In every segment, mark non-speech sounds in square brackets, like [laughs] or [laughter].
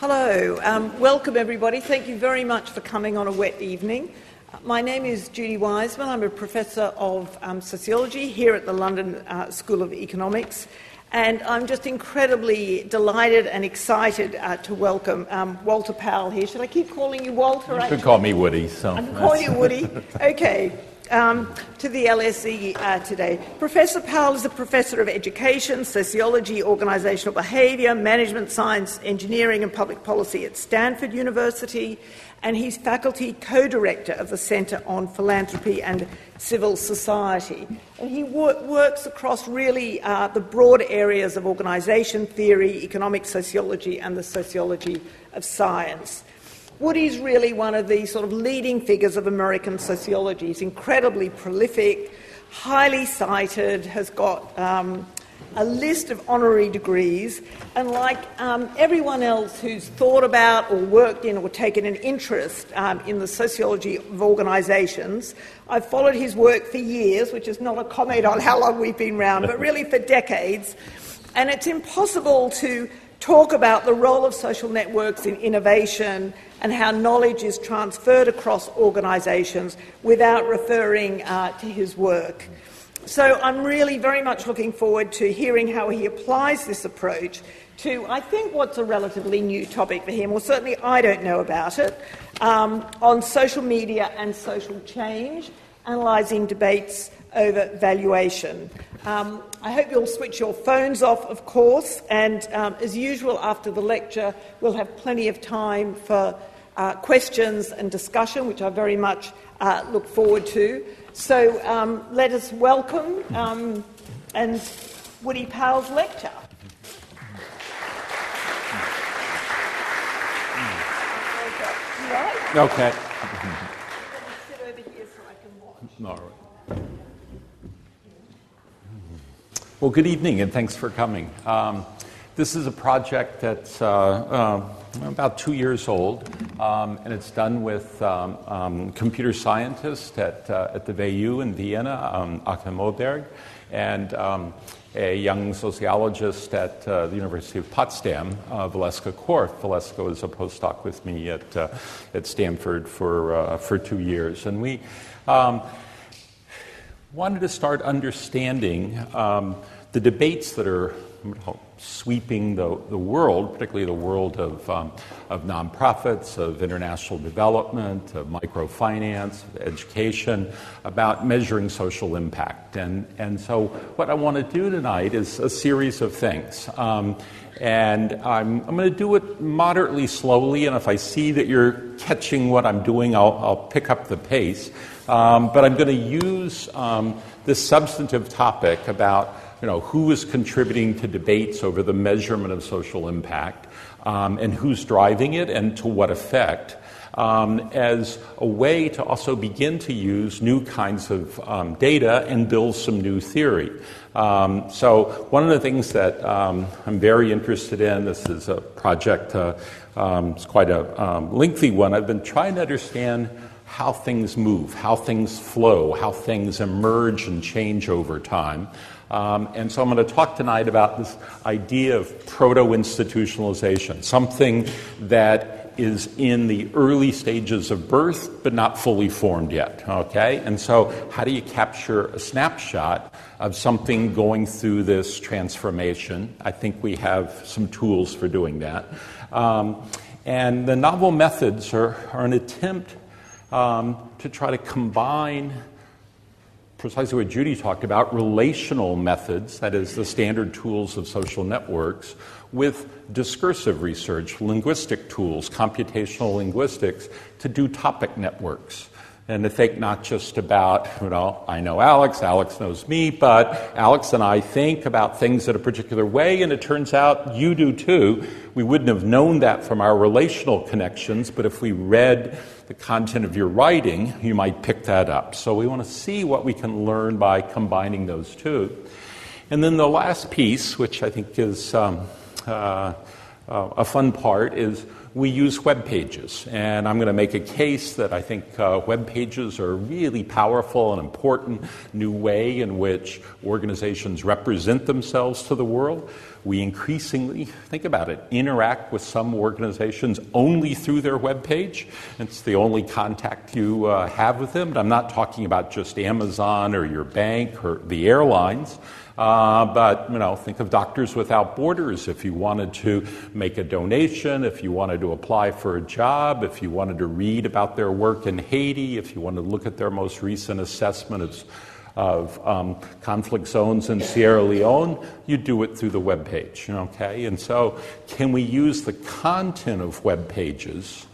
Hello, um, welcome everybody. Thank you very much for coming on a wet evening. Uh, my name is Judy Wajcman. I'm a professor of um, sociology here at the London uh, School of Economics. And I'm just incredibly delighted and excited uh, to welcome um, Walter Powell here. Should I keep calling you Walter? You can call me Woody. So I'm calling you Woody. [laughs] Okay um, to the LSE uh, today. Professor Powell is a professor of education, sociology, organisational behaviour, management science, engineering, and public policy at Stanford University, and he's faculty co director of the Centre on Philanthropy and Civil Society. And he wor- works across really uh, the broad areas of organisation theory, economic sociology, and the sociology of science. Woody's really one of the sort of leading figures of American sociology. He's incredibly prolific, highly cited, has got um, a list of honorary degrees, and like um, everyone else who's thought about or worked in or taken an interest um, in the sociology of organisations, I've followed his work for years, which is not a comment on how long we've been around, but really for decades. And it's impossible to talk about the role of social networks in innovation and how knowledge is transferred across organisations without referring uh, to his work. So I'm really very much looking forward to hearing how he applies this approach to, I think, what's a relatively new topic for him, or certainly I don't know about it, um, on social media and social change, analysing debates over valuation. Um, I hope you'll switch your phones off, of course, and um, as usual, after the lecture, we'll have plenty of time for uh, questions and discussion, which I very much uh, look forward to. So um, let us welcome um, and Woody Powell's lecture. Okay. All right. Well, good evening, and thanks for coming. Um, this is a project that's uh, uh, about two years old, um, and it's done with um, um, computer scientists at, uh, at the WU in Vienna, um, Achim Oberg, and um, a young sociologist at uh, the University of Potsdam, uh, Valeska Korff. Valeska was a postdoc with me at, uh, at Stanford for, uh, for two years. And we um, wanted to start understanding um, the debates that are sweeping the, the world, particularly the world of, um, of nonprofits, of international development, of microfinance, of education, about measuring social impact. And, and so, what I want to do tonight is a series of things. Um, and I'm, I'm going to do it moderately slowly, and if I see that you're catching what I'm doing, I'll, I'll pick up the pace. Um, but I'm going to use um, this substantive topic about you know, who is contributing to debates over the measurement of social impact um, and who's driving it and to what effect. Um, as a way to also begin to use new kinds of um, data and build some new theory. Um, so, one of the things that um, I'm very interested in, this is a project, uh, um, it's quite a um, lengthy one. I've been trying to understand how things move, how things flow, how things emerge and change over time. Um, and so I'm going to talk tonight about this idea of proto institutionalization, something that is in the early stages of birth but not fully formed yet. Okay? And so, how do you capture a snapshot of something going through this transformation? I think we have some tools for doing that. Um, and the novel methods are, are an attempt um, to try to combine precisely what Judy talked about relational methods, that is, the standard tools of social networks, with discursive research, linguistic tools, computational linguistics, to do topic networks and to think not just about, you know, I know Alex, Alex knows me, but Alex and I think about things in a particular way, and it turns out you do too. We wouldn't have known that from our relational connections, but if we read the content of your writing, you might pick that up. So we want to see what we can learn by combining those two. And then the last piece, which I think is um, uh, uh, a fun part, is we use web pages. And I'm going to make a case that I think uh, web pages are a really powerful and important new way in which organizations represent themselves to the world. We increasingly, think about it, interact with some organizations only through their web page. It's the only contact you uh, have with them. But I'm not talking about just Amazon or your bank or the airlines. Uh, but you know, think of Doctors Without Borders. If you wanted to make a donation, if you wanted to apply for a job, if you wanted to read about their work in Haiti, if you wanted to look at their most recent assessment of um, conflict zones in Sierra Leone, you do it through the web page. Okay, and so can we use the content of web pages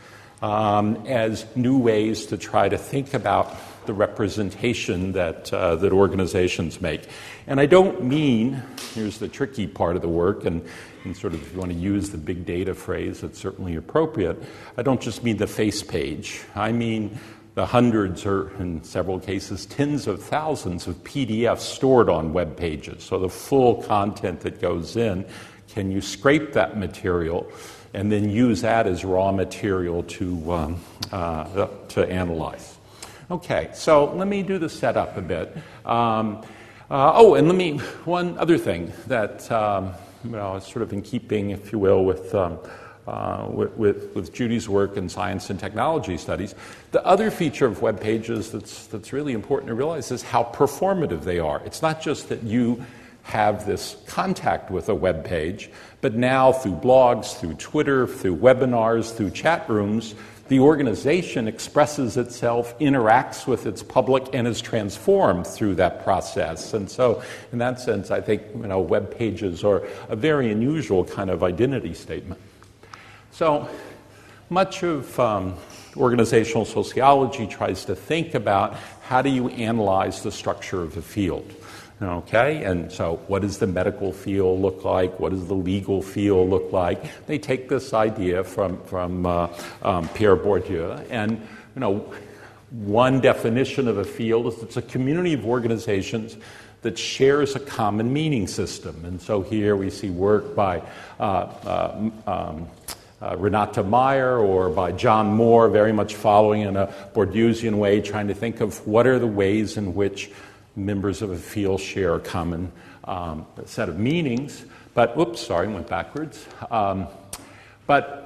um, as new ways to try to think about the representation that uh, that organizations make? And I don't mean here's the tricky part of the work and. And sort of, if you want to use the big data phrase, it's certainly appropriate. I don't just mean the face page. I mean the hundreds or, in several cases, tens of thousands of PDFs stored on web pages. So the full content that goes in, can you scrape that material and then use that as raw material to, um, uh, to analyze? Okay, so let me do the setup a bit. Um, uh, oh, and let me, one other thing that, um, know, is sort of in keeping, if you will, with. Uh, with, with, with, Judy's work in science and technology studies. The other feature of web pages that's, that's really important to realize is how performative they are. It's not just that you have this contact with a web page, but now through blogs, through Twitter, through webinars, through chat rooms, the organization expresses itself, interacts with its public, and is transformed through that process. And so, in that sense, I think you know, web pages are a very unusual kind of identity statement. So, much of um, organizational sociology tries to think about how do you analyze the structure of a field. Okay, and so what does the medical field look like? What does the legal field look like? They take this idea from, from uh, um, Pierre Bourdieu, and you know, one definition of a field is it's a community of organizations that shares a common meaning system. And so here we see work by uh, uh, um, uh, Renate Meyer or by John Mohr, very much following in a Bourdieusian way, trying to think of what are the ways in which members of a field share a common um, set of meanings. But, oops, sorry, went backwards. Um, but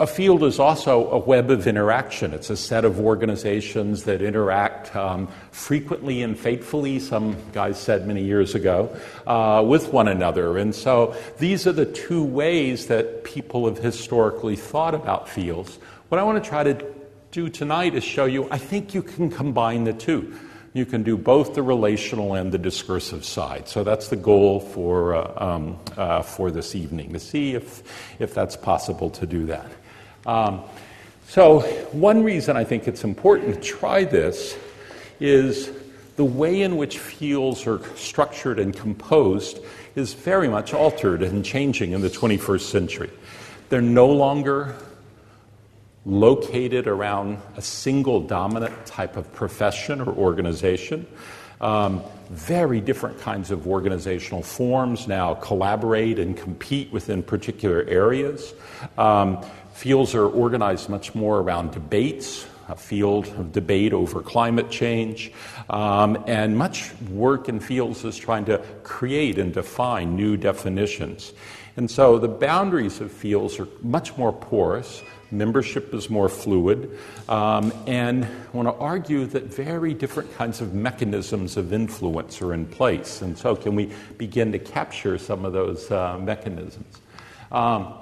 a field is also a web of interaction. It's a set of organizations that interact um, frequently and faithfully, some guys said many years ago, uh, with one another. And so these are the two ways that people have historically thought about fields. What I want to try to do tonight is show you I think you can combine the two. You can do both the relational and the discursive side. So that's the goal for, uh, um, uh, for this evening, to see if, if that's possible to do that. Um, so, one reason I think it's important to try this is the way in which fields are structured and composed is very much altered and changing in the 21st century. They're no longer located around a single dominant type of profession or organization. Um, very different kinds of organizational forms now collaborate and compete within particular areas. Um, Fields are organized much more around debates, a field of debate over climate change, um, and much work in fields is trying to create and define new definitions. And so the boundaries of fields are much more porous, membership is more fluid, um, and I want to argue that very different kinds of mechanisms of influence are in place. And so, can we begin to capture some of those uh, mechanisms? Um,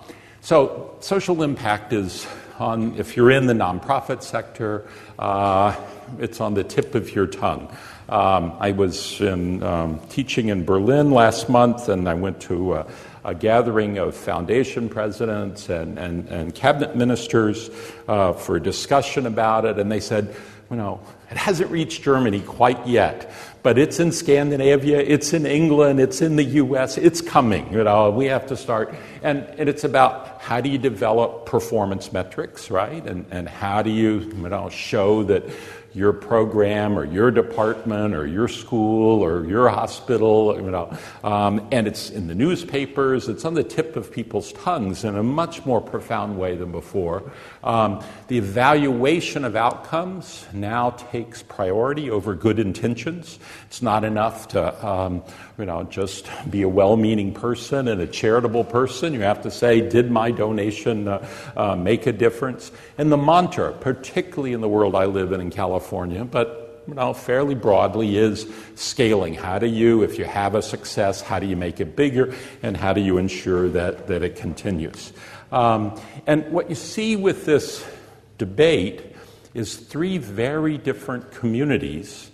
so, social impact is on, if you're in the nonprofit sector, uh, it's on the tip of your tongue. Um, I was in, um, teaching in Berlin last month, and I went to a, a gathering of foundation presidents and, and, and cabinet ministers uh, for a discussion about it, and they said, you know, it hasn't reached Germany quite yet, but it's in Scandinavia, it's in England, it's in the US, it's coming. You know, we have to start. And, and it's about how do you develop performance metrics, right? And, and how do you, you know, show that your program or your department or your school or your hospital, you know, um, and it's in the newspapers, it's on the tip of people's tongues in a much more profound way than before. Um, the evaluation of outcomes now takes priority over good intentions. It's not enough to, um, you know, just be a well-meaning person and a charitable person. You have to say, did my donation uh, uh, make a difference? And the mantra, particularly in the world I live in in California, but you know, fairly broadly is scaling. How do you, if you have a success, how do you make it bigger, and how do you ensure that, that it continues? Um, and what you see with this debate is three very different communities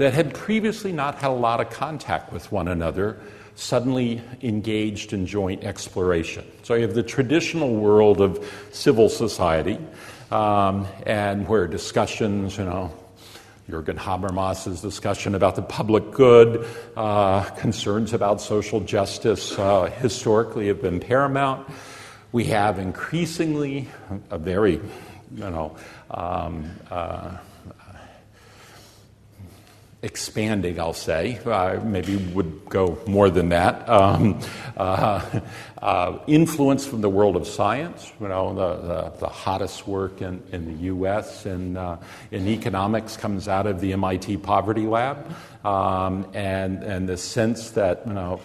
that had previously not had a lot of contact with one another suddenly engaged in joint exploration. So you have the traditional world of civil society, um, and where discussions, you know, Jürgen Habermas's discussion about the public good, uh, concerns about social justice uh, historically have been paramount. We have increasingly a very, you know, um, uh, expanding, I'll say, uh, maybe would go more than that. Um, uh, uh, influence from the world of science, you know, the, the, the hottest work in, in the U.S. in, uh, in economics comes out of the MIT Poverty Lab, um, and, and the sense that, you know,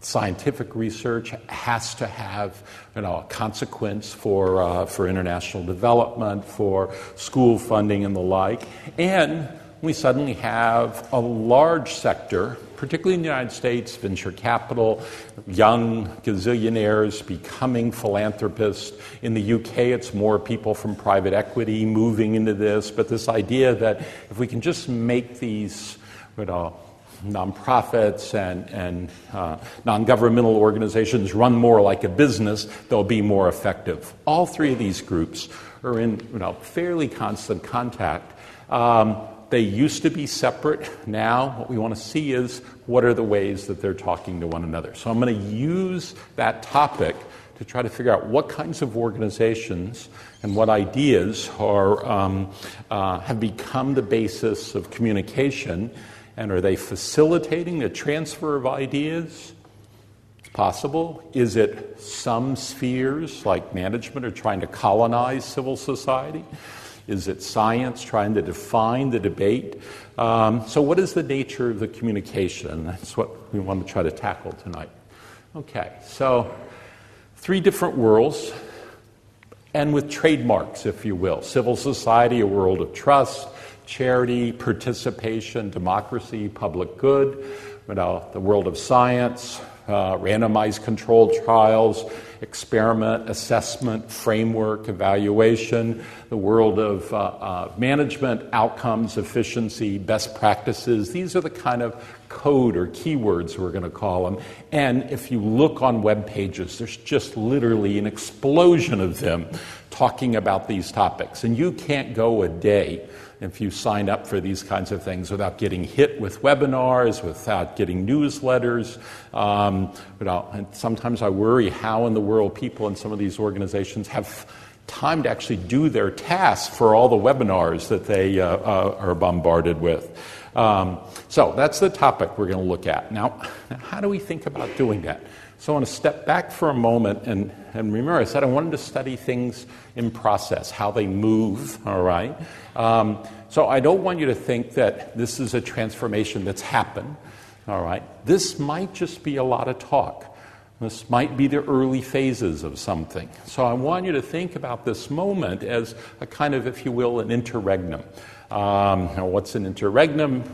scientific research has to have you know, a consequence for, uh, for international development, for school funding, and the like. And we suddenly have a large sector, particularly in the United States, venture capital, young gazillionaires becoming philanthropists. In the UK, it's more people from private equity moving into this, but this idea that if we can just make these, you know, nonprofits and, and uh, non governmental organizations run more like a business, they'll be more effective. All three of these groups are in you know, fairly constant contact. Um, they used to be separate. Now, what we want to see is what are the ways that they're talking to one another. So, I'm going to use that topic to try to figure out what kinds of organizations and what ideas are, um, uh, have become the basis of communication and are they facilitating the transfer of ideas? It's possible. Is it some spheres, like management, are trying to colonize civil society? Is it science trying to define the debate? Um, so, what is the nature of the communication? That's what we want to try to tackle tonight. Okay, so three different worlds, and with trademarks, if you will. Civil society, a world of trust charity, participation, democracy, public good, you know, the world of science, uh, randomized controlled trials, experiment, assessment, framework, evaluation, the world of uh, uh, management, outcomes, efficiency, best practices. These are the kind of code or keywords we're going to call them. And if you look on web pages, there's just literally an explosion of them talking about these topics. And you can't go a day if you sign up for these kinds of things without getting hit with webinars, without getting newsletters. Um, know, and sometimes I worry how in the world people in some of these organizations have time to actually do their tasks for all the webinars that they uh, uh, are bombarded with. Um, so that's the topic we're going to look at. Now, how do we think about doing that? So I want to step back for a moment and, and remember, I said I wanted to study things in process, how they move, all right? Um, so I don't want you to think that this is a transformation that's happened, all right? This might just be a lot of talk. This might be the early phases of something. So I want you to think about this moment as a kind of, if you will, an interregnum. Um, what's an interregnum?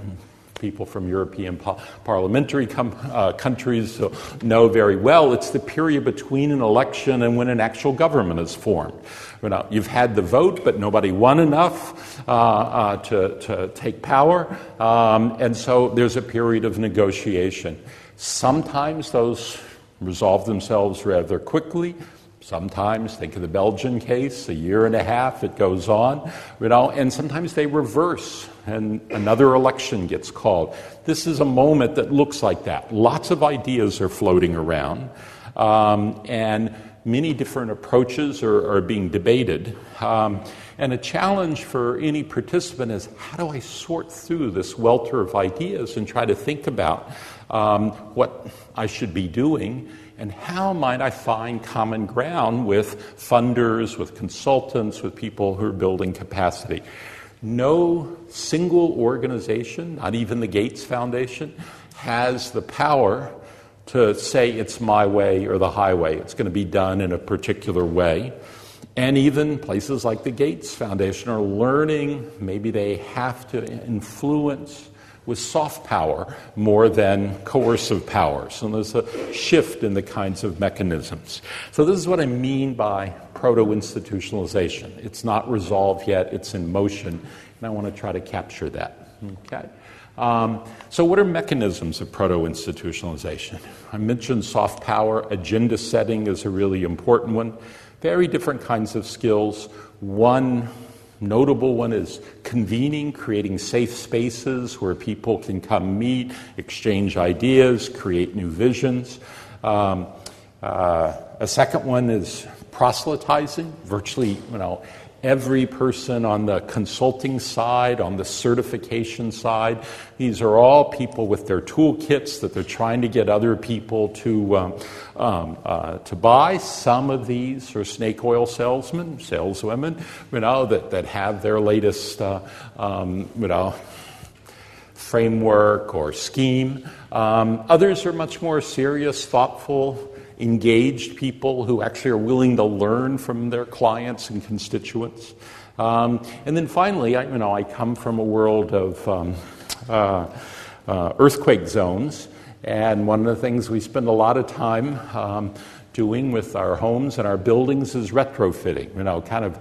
People from European parliamentary com- uh, countries know very well. It's the period between an election and when an actual government is formed. You know, you've had the vote, but nobody won enough uh, uh, to, to take power, um, and so there's a period of negotiation. Sometimes those resolve themselves rather quickly. Sometimes, think of the Belgian case, a year and a half, it goes on, you know, and sometimes they reverse and another election gets called. This is a moment that looks like that. Lots of ideas are floating around, um, and many different approaches are, are being debated. Um, and a challenge for any participant is how do I sort through this welter of ideas and try to think about um, what I should be doing and how might I find common ground with funders, with consultants, with people who are building capacity? No single organization, not even the Gates Foundation, has the power to say it's my way or the highway. It's going to be done in a particular way. And even places like the Gates Foundation are learning, maybe they have to influence with soft power more than coercive power. So there's a shift in the kinds of mechanisms. So, this is what I mean by proto institutionalization. It's not resolved yet, it's in motion, and I want to try to capture that. Okay? Um, so, what are mechanisms of proto institutionalization? I mentioned soft power, agenda setting is a really important one. Very different kinds of skills. One notable one is convening, creating safe spaces where people can come meet, exchange ideas, create new visions. Um, uh, a second one is proselytizing, virtually, you know, every person on the consulting side, on the certification side. These are all people with their toolkits that they're trying to get other people to, um, um, uh, to buy. Some of these are snake oil salesmen, saleswomen, you know, that, that have their latest, uh, um, you know, framework or scheme. Um, others are much more serious, thoughtful, engaged people who actually are willing to learn from their clients and constituents. Um, and then finally, I, you know, I come from a world of um, uh, uh, earthquake zones, and one of the things we spend a lot of time um, doing with our homes and our buildings is retrofitting. You know, kind of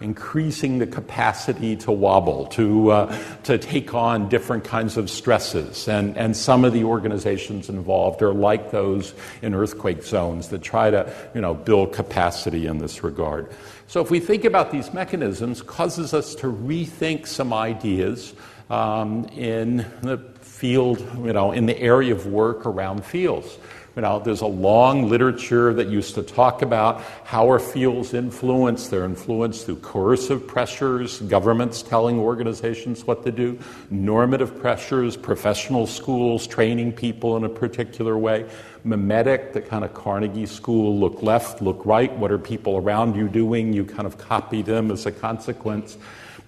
increasing the capacity to wobble, to, uh, to take on different kinds of stresses. And, and some of the organizations involved are like those in earthquake zones that try to you know, build capacity in this regard. So if we think about these mechanisms, causes us to rethink some ideas um, in the field, you know, in the area of work around fields. You know, there's a long literature that used to talk about how are fields influenced. They're influenced through coercive pressures, governments telling organizations what to do, normative pressures, professional schools training people in a particular way, mimetic, the kind of Carnegie School look left, look right. What are people around you doing? You kind of copy them as a consequence.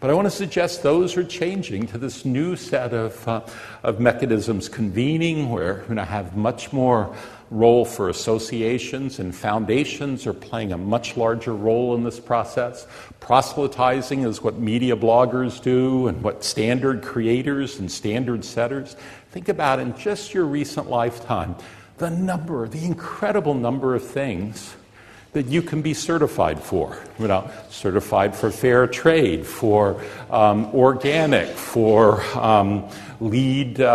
But I want to suggest those are changing to this new set of, uh, of mechanisms convening where we're going to have much more role for associations and foundations are playing a much larger role in this process. Proselytizing is what media bloggers do and what standard creators and standard setters. Think about in just your recent lifetime the number, the incredible number of things that you can be certified for. You know, certified for fair trade, for um, organic, for um, LEED uh,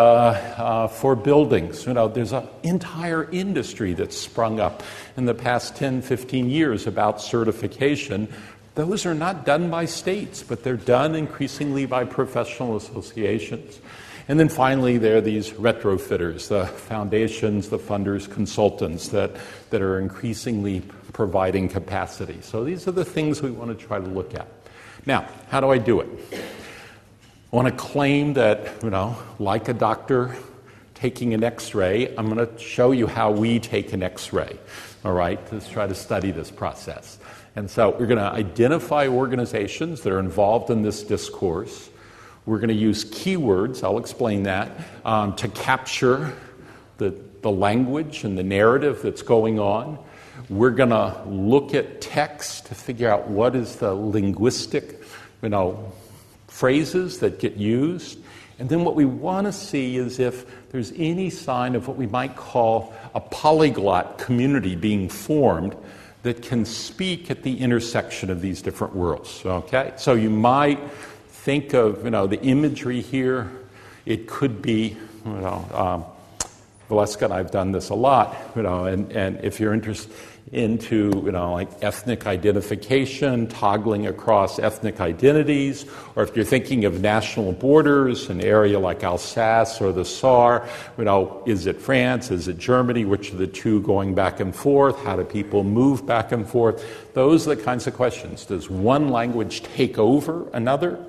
uh, for buildings. You know, there's an entire industry that's sprung up in the past 10, 15 years about certification. Those are not done by states, but they're done increasingly by professional associations. And then finally, there are these retrofitters, the foundations, the funders, consultants that, that are increasingly providing capacity. So these are the things we want to try to look at. Now, how do I do it? I want to claim that, you know, like a doctor taking an x ray, I'm going to show you how we take an x ray, all right, to try to study this process. And so we're going to identify organizations that are involved in this discourse. We're going to use keywords, I'll explain that, um, to capture the, the language and the narrative that's going on. We're going to look at text to figure out what is the linguistic, you know, phrases that get used. And then what we want to see is if there's any sign of what we might call a polyglot community being formed that can speak at the intersection of these different worlds. Okay? So you might think of, you know, the imagery here. It could be, you know, um, Valeska and I've done this a lot, you know, and, and if you're interested, into, you know, like ethnic identification, toggling across ethnic identities, or if you're thinking of national borders, an area like Alsace or the Saar, you know, is it France, is it Germany, which are the two going back and forth, how do people move back and forth? Those are the kinds of questions. Does one language take over another,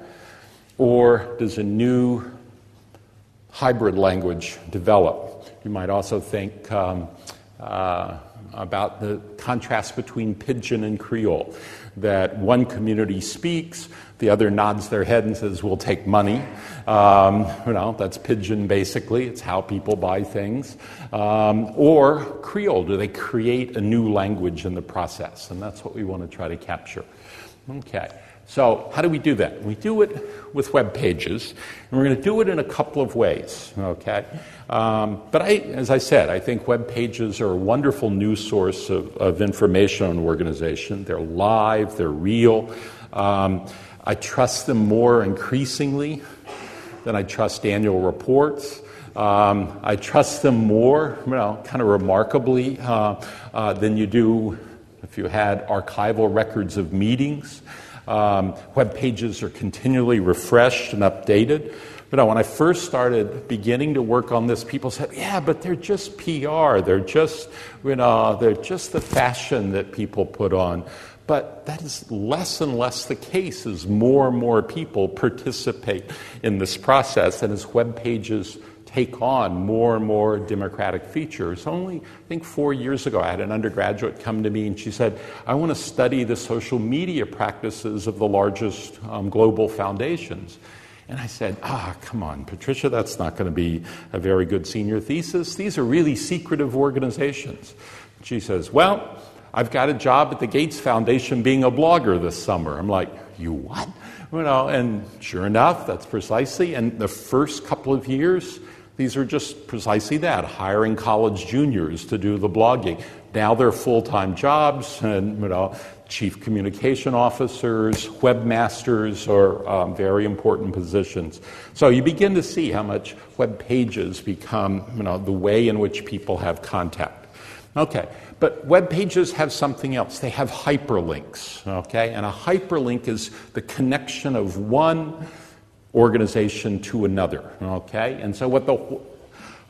or does a new hybrid language develop? You might also think um, uh, about the contrast between pidgin and Creole, that one community speaks, the other nods their head and says, We'll take money. Um, you know, that's pidgin basically, it's how people buy things. Um, or Creole, do they create a new language in the process? And that's what we want to try to capture. Okay. So, how do we do that? We do it with web pages, and we're going to do it in a couple of ways, okay? Um, but I, as I said, I think web pages are a wonderful new source of, of information on an organization. They're live, they're real. Um, I trust them more increasingly than I trust annual reports. Um, I trust them more, you know, kind of remarkably, uh, uh, than you do if you had archival records of meetings. Um, web pages are continually refreshed and updated. But when I first started beginning to work on this, people said, "Yeah, but they're just PR. They're just, you know, they're just the fashion that people put on." But that is less and less the case as more and more people participate in this process and as web pages take on more and more democratic features. Only, I think, four years ago, I had an undergraduate come to me and she said, I want to study the social media practices of the largest um, global foundations. And I said, Ah, come on, Patricia, that's not going to be a very good senior thesis. These are really secretive organizations. She says, Well, I've got a job at the Gates Foundation being a blogger this summer. I'm like, You what? You know, and sure enough, that's precisely. And the first couple of years, these are just precisely that hiring college juniors to do the blogging. Now they're full time jobs, and you know, chief communication officers, webmasters are um, very important positions. So you begin to see how much web pages become you know, the way in which people have contact. Okay, but web pages have something else. They have hyperlinks, okay? And a hyperlink is the connection of one organization to another. Okay? And so, what the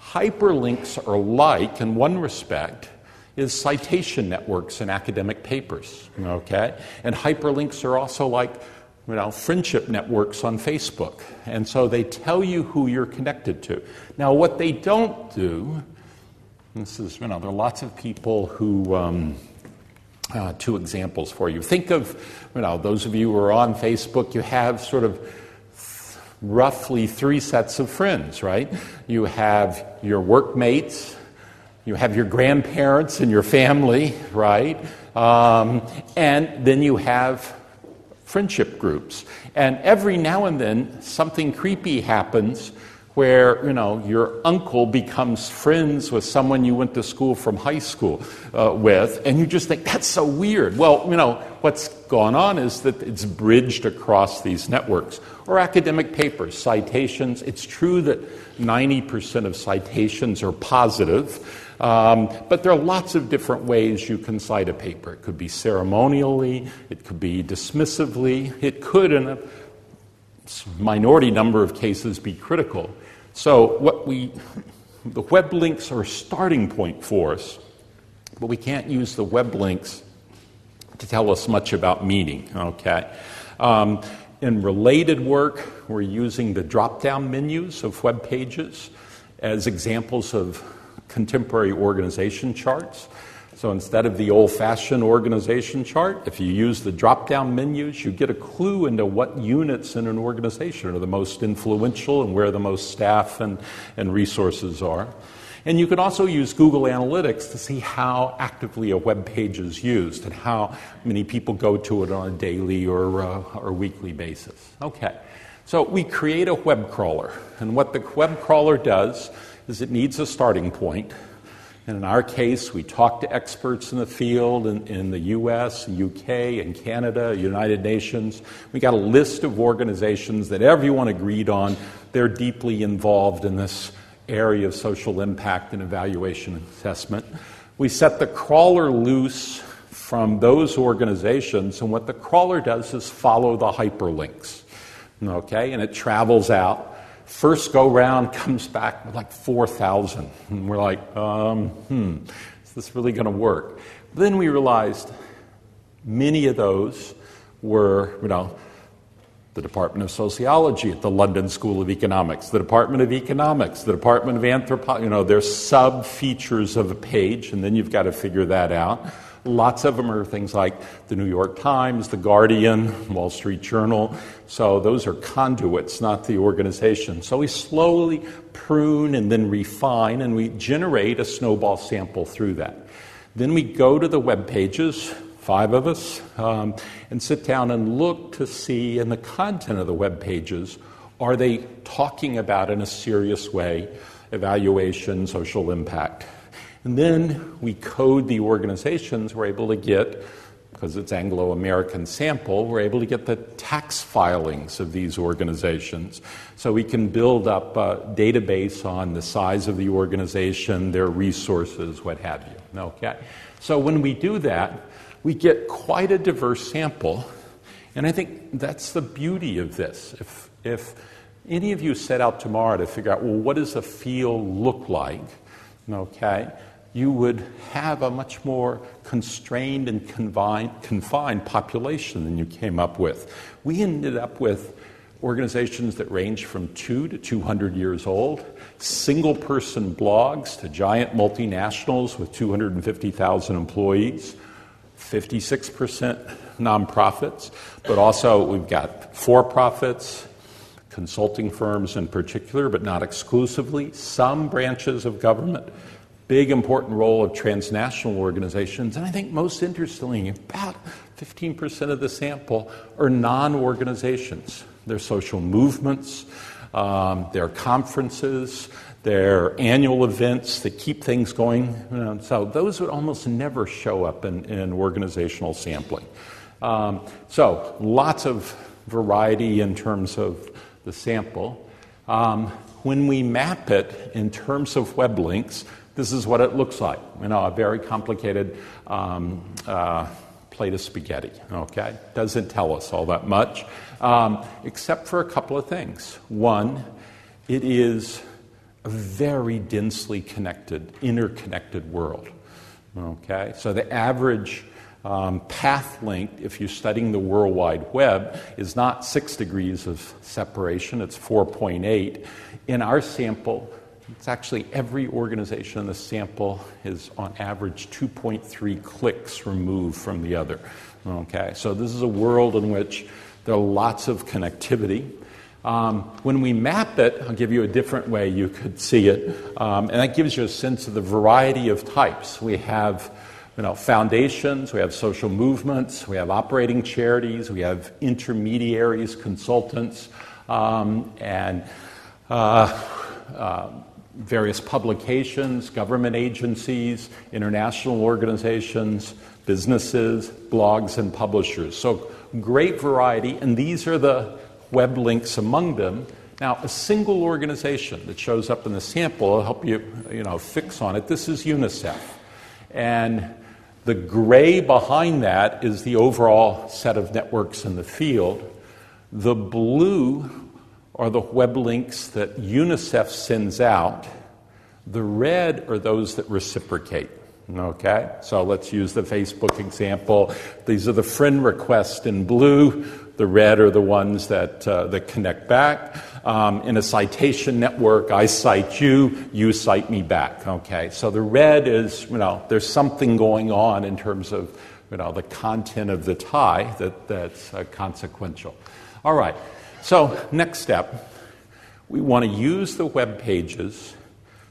hyperlinks are like, in one respect, is citation networks in academic papers. Okay? And hyperlinks are also like you know, friendship networks on Facebook. And so they tell you who you're connected to. Now, what they don't do, this is, you know, there are lots of people who, um, uh, two examples for you. Think of, you know, those of you who are on Facebook, you have sort of roughly three sets of friends, right? You have your workmates, you have your grandparents and your family, right? Um, and then you have friendship groups. And every now and then, something creepy happens where you know your uncle becomes friends with someone you went to school from high school uh, with, and you just think that's so weird. Well, you know what's gone on is that it's bridged across these networks or academic papers, citations. It's true that 90% of citations are positive. Um, but there are lots of different ways you can cite a paper. It could be ceremonially, it could be dismissively, it could, in a minority number of cases, be critical. So, what we, the web links are a starting point for us, but we can't use the web links to tell us much about meaning, okay? Um, in related work, we're using the drop down menus of web pages as examples of contemporary organization charts. So instead of the old fashioned organization chart, if you use the drop down menus, you get a clue into what units in an organization are the most influential and where the most staff and, and resources are. And you can also use Google Analytics to see how actively a web page is used and how many people go to it on a daily or, uh, or weekly basis. Okay, so we create a web crawler. And what the web crawler does is it needs a starting point and in our case, we talked to experts in the field in, in, the US, UK, and Canada, United Nations. We got a list of organizations that everyone agreed on. They're deeply involved in this area of social impact and evaluation assessment. We set the crawler loose from those organizations, and what the crawler does is follow the hyperlinks. Okay, and it travels out. First go round comes back with like 4,000. And we're like, um, hmm, is this really going to work? Then we realized many of those were, you know, the Department of Sociology at the London School of Economics, the Department of Economics, the Department of Anthropology. You know, there's sub features of a page, and then you've got to figure that out. Lots of them are things like the New York Times, the Guardian, Wall Street Journal. So those are conduits, not the organization. So we slowly prune and then refine, and we generate a snowball sample through that. Then we go to the web pages, five of us, um, and sit down and look to see in the content of the web pages are they talking about in a serious way evaluation, social impact? And then we code the organizations, we're able to get, because it's Anglo American sample, we're able to get the tax filings of these organizations. So we can build up a database on the size of the organization, their resources, what have you. Okay? So when we do that, we get quite a diverse sample. And I think that's the beauty of this. If, if any of you set out tomorrow to figure out, well, what does a field look like? Okay, you would have a much more constrained and confined, population than you came up with. We ended up with organizations that range from two to 200 years old, single person blogs to giant multinationals with 250,000 employees, 56% nonprofits, but also we've got for profits, consulting firms in particular, but not exclusively, some branches of government big important role of transnational organizations. And I think most interestingly, about 15% of the sample are non organizations. They're social movements, um, they're conferences, they're annual events that keep things going. So those would almost never show up in, in organizational sampling. Um, so lots of variety in terms of the sample. Um, when we map it in terms of web links, this is what it looks like. You know, a very complicated um, uh, plate of spaghetti. Okay, doesn't tell us all that much, um, except for a couple of things. One, it is a very densely connected, interconnected world. Okay, so the average um, path length, if you're studying the World Wide Web, is not six degrees of separation, it's 4.8. In our sample, it's actually every organization in the sample is on average 2.3 clicks removed from the other. Okay, so this is a world in which there are lots of connectivity. Um, when we map it, I'll give you a different way you could see it, um, and that gives you a sense of the variety of types. We have you know, foundations, we have social movements, we have operating charities, we have intermediaries, consultants, um, and uh, uh, various publications, government agencies, international organizations, businesses, blogs, and publishers. So, great variety, and these are the web links among them. Now, a single organization that shows up in the sample will help you, you know, fix on it. This is UNICEF. And the gray behind that is the overall set of networks in the field. The blue are the web links that UNICEF sends out. The red are those that reciprocate. Okay, so let's use the Facebook example. These are the friend requests in blue. The red are the ones that, uh, that connect back. Um, in a citation network, I cite you, you cite me back. Okay, so the red is, you know, there's something going on in terms of, you know, the content of the tie that, that's uh, consequential. All right, so, next step, we want to use the web pages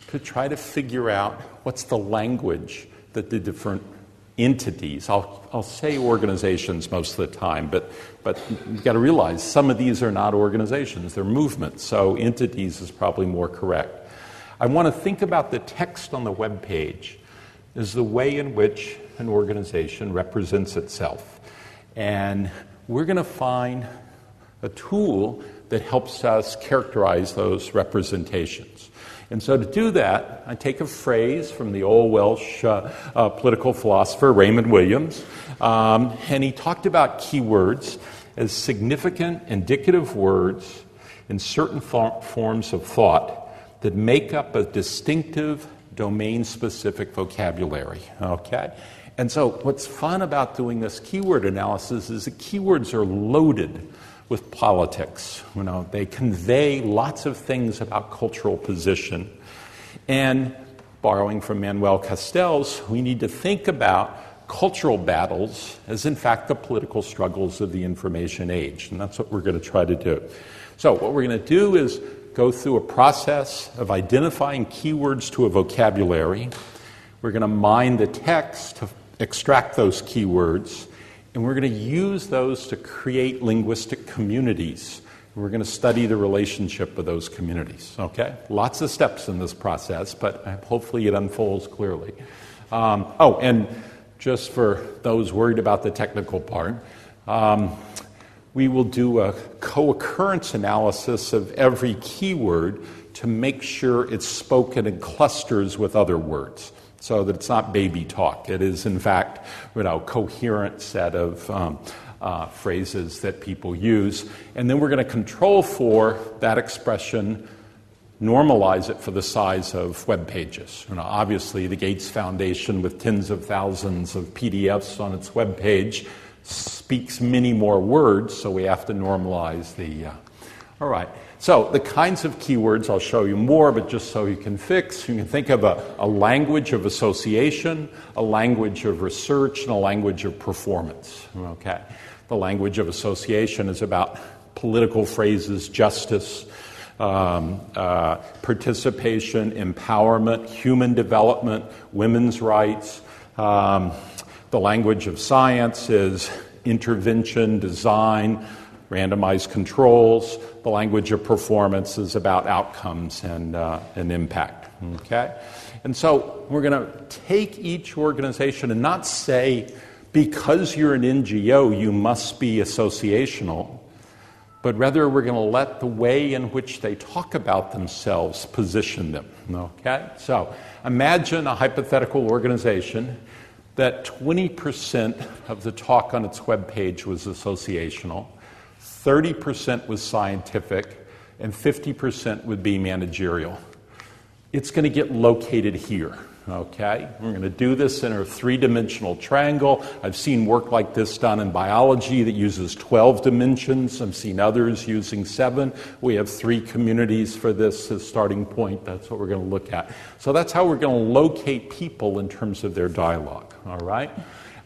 to try to figure out what's the language that the different entities, I'll, I'll say organizations most of the time, but, but you've got to realize some of these are not organizations, they're movements, so entities is probably more correct. I want to think about the text on the web page as the way in which an organization represents itself. And we're going to find a tool that helps us characterize those representations. And so to do that, I take a phrase from the old Welsh uh, uh, political philosopher Raymond Williams, um, and he talked about keywords as significant indicative words in certain forms of thought that make up a distinctive domain specific vocabulary. Okay? And so, what's fun about doing this keyword analysis is that keywords are loaded with politics. You know, they convey lots of things about cultural position. And borrowing from Manuel Castells, we need to think about cultural battles as, in fact, the political struggles of the information age. And that's what we're going to try to do. So, what we're going to do is go through a process of identifying keywords to a vocabulary. We're going to mine the text to extract those keywords, and we're going to use those to create linguistic communities. We're going to study the relationship of those communities. Okay? Lots of steps in this process, but hopefully it unfolds clearly. Um, oh, and just for those worried about the technical part, um, we will do a co occurrence analysis of every keyword to make sure it's spoken in clusters with other words so that it's not baby talk. It is, in fact, you know, a coherent set of um, uh, phrases that people use. And then we're going to control for that expression normalize it for the size of web pages. You know, obviously, the Gates Foundation, with tens of thousands of PDFs on its web page, speaks many more words, so we have to normalize the. Uh, all right. So, the kinds of keywords, I'll show you more, but just so you can fix, you can think of a, a language of association, a language of research, and a language of performance. Okay. The language of association is about political phrases, justice, um, uh, participation, empowerment, human development, women's rights. Um, the language of science is intervention, design, randomized controls. The language of performance is about outcomes and, uh, and impact. Okay? And so we're going to take each organization and not say, because you're an NGO, you must be associational but rather we're going to let the way in which they talk about themselves position them. Okay? So imagine a hypothetical organization that 20% of the talk on its web page was associational, 30% was scientific, and 50% would be managerial. It's going to get located here. Okay? We're going to do this in a three dimensional triangle. I've seen work like this done in biology that uses 12 dimensions. I've seen others using seven. We have three communities for this as starting point. That's what we're going to look at. So that's how we're going to locate people in terms of their dialogue. All right?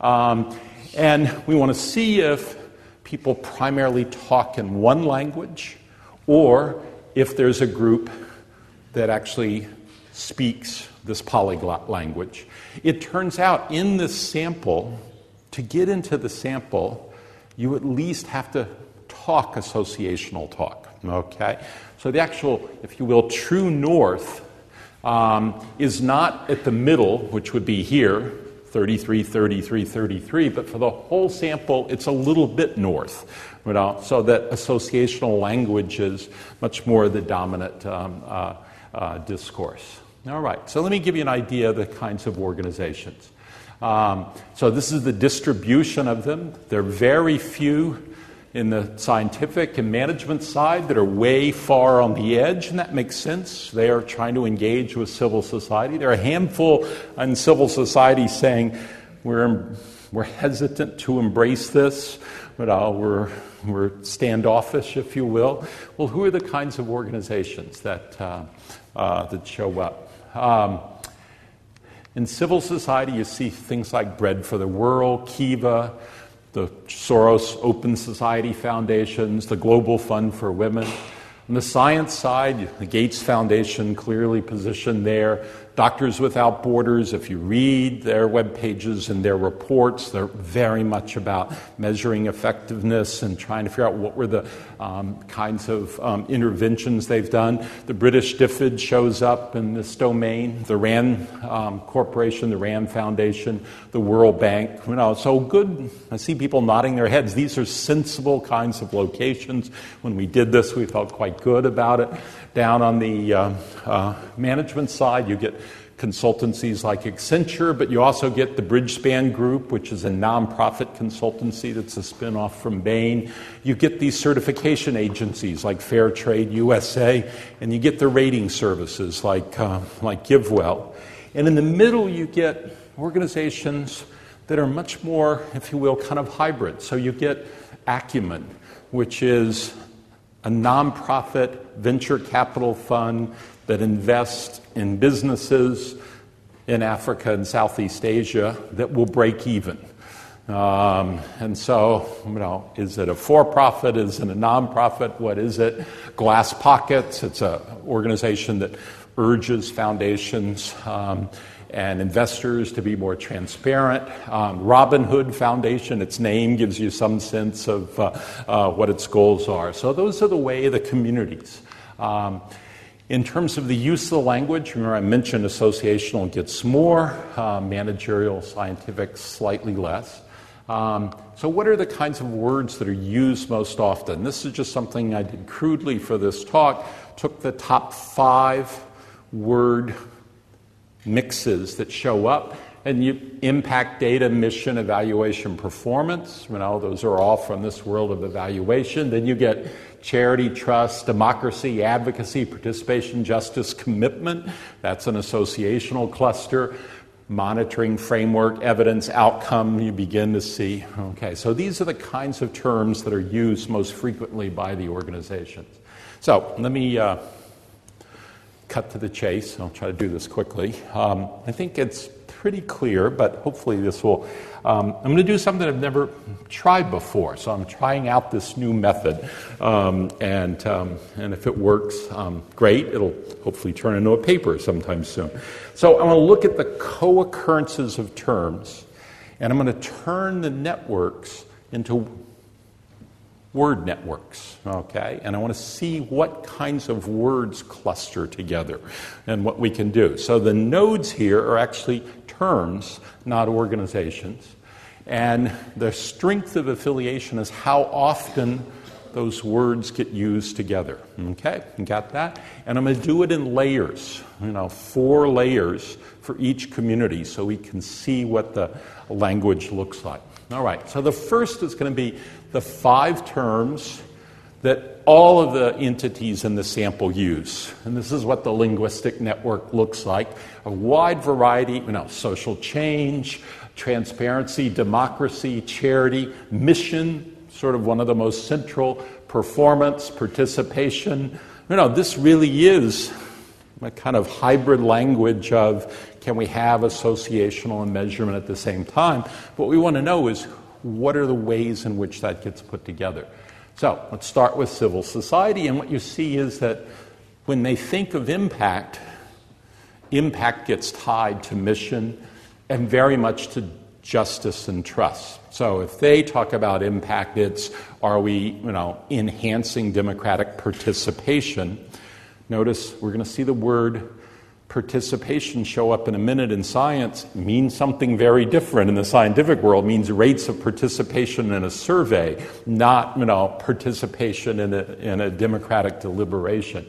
Um, and we want to see if people primarily talk in one language or if there's a group that actually speaks this polyglot language. It turns out in this sample, to get into the sample, you at least have to talk associational talk. Okay? So the actual, if you will, true north um, is not at the middle, which would be here, 33, 33, 33, but for the whole sample, it's a little bit north. You know, so that associational language is much more the dominant um, uh, uh, discourse. All right, so let me give you an idea of the kinds of organizations. Um, so, this is the distribution of them. There are very few in the scientific and management side that are way far on the edge, and that makes sense. They are trying to engage with civil society. There are a handful in civil society saying, we're, we're hesitant to embrace this, but uh, we're, we're standoffish, if you will. Well, who are the kinds of organizations that, uh, uh, that show up? Um, in civil society, you see things like Bread for the World, Kiva, the Soros Open Society Foundations, the Global Fund for Women. On the science side, the Gates Foundation clearly positioned there, Doctors Without Borders, if you read their web pages and their reports, they're very much about measuring effectiveness and trying to figure out what were the um, kinds of um, interventions they've done. The British DFID shows up in this domain, the RAND um, Corporation, the RAND Foundation, the World Bank. You know, so good. I see people nodding their heads. These are sensible kinds of locations. When we did this, we felt quite good about it. Down on the uh, uh, management side, you get consultancies like Accenture, but you also get the Bridgespan Group, which is a nonprofit consultancy that's a spinoff from Bain. You get these certification agencies like Fairtrade USA, and you get the rating services like, uh, like GiveWell. And in the middle, you get organizations that are much more, if you will, kind of hybrid. So you get Acumen, which is a nonprofit venture capital fund that invests in businesses in Africa and Southeast Asia that will break even. Um, and so, you know, is it a for profit? Is it a nonprofit? What is it? GlassPockets, it's an organization that urges foundations um, and investors to be more transparent. Um, Robin Hood Foundation, its name gives you some sense of uh, uh, what its goals are. So, those are the way the communities. Um, in terms of the use of the language, remember I mentioned associational gets more, uh, managerial, scientific, slightly less. Um, so, what are the kinds of words that are used most often? This is just something I did crudely for this talk. Took the top five word mixes that show up, and you impact data, mission, evaluation, performance. You know, those are all from this world of evaluation. Then you get charity, trust, democracy, advocacy, participation, justice, commitment. That's an associational cluster. Monitoring framework, evidence, outcome, you begin to see. Okay, so these are the kinds of terms that are used most frequently by the organizations. So let me uh, cut to the chase. I'll try to do this quickly. Um, I think it's pretty clear, but hopefully this will. Um, I'm going to do something I've never tried before, so I'm trying out this new method, um, and um, and if it works, um, great. It'll hopefully turn into a paper sometime soon. So I'm going to look at the co-occurrences of terms, and I'm going to turn the networks into word networks, okay? And I want to see what kinds of words cluster together and what we can do. So the nodes here are actually terms, not organizations. And the strength of affiliation is how often those words get used together. Okay, got that? And I'm going to do it in layers, you know, four layers for each community so we can see what the language looks like. All right, so the first is going to be the five terms that all of the entities in the sample use. And this is what the linguistic network looks like a wide variety, you know, social change, transparency, democracy, charity, mission, sort of one of the most central, performance, participation. You know, this really is a kind of hybrid language of can we have associational and measurement at the same time? What we want to know is what are the ways in which that gets put together? So let's start with civil society. And what you see is that when they think of impact, impact gets tied to mission and very much to justice and trust. So if they talk about impact, it's are we, you know, enhancing democratic participation? Notice we're going to see the word participation show up in a minute in science means something very different in the scientific world means rates of participation in a survey not you know participation in a, in a democratic deliberation.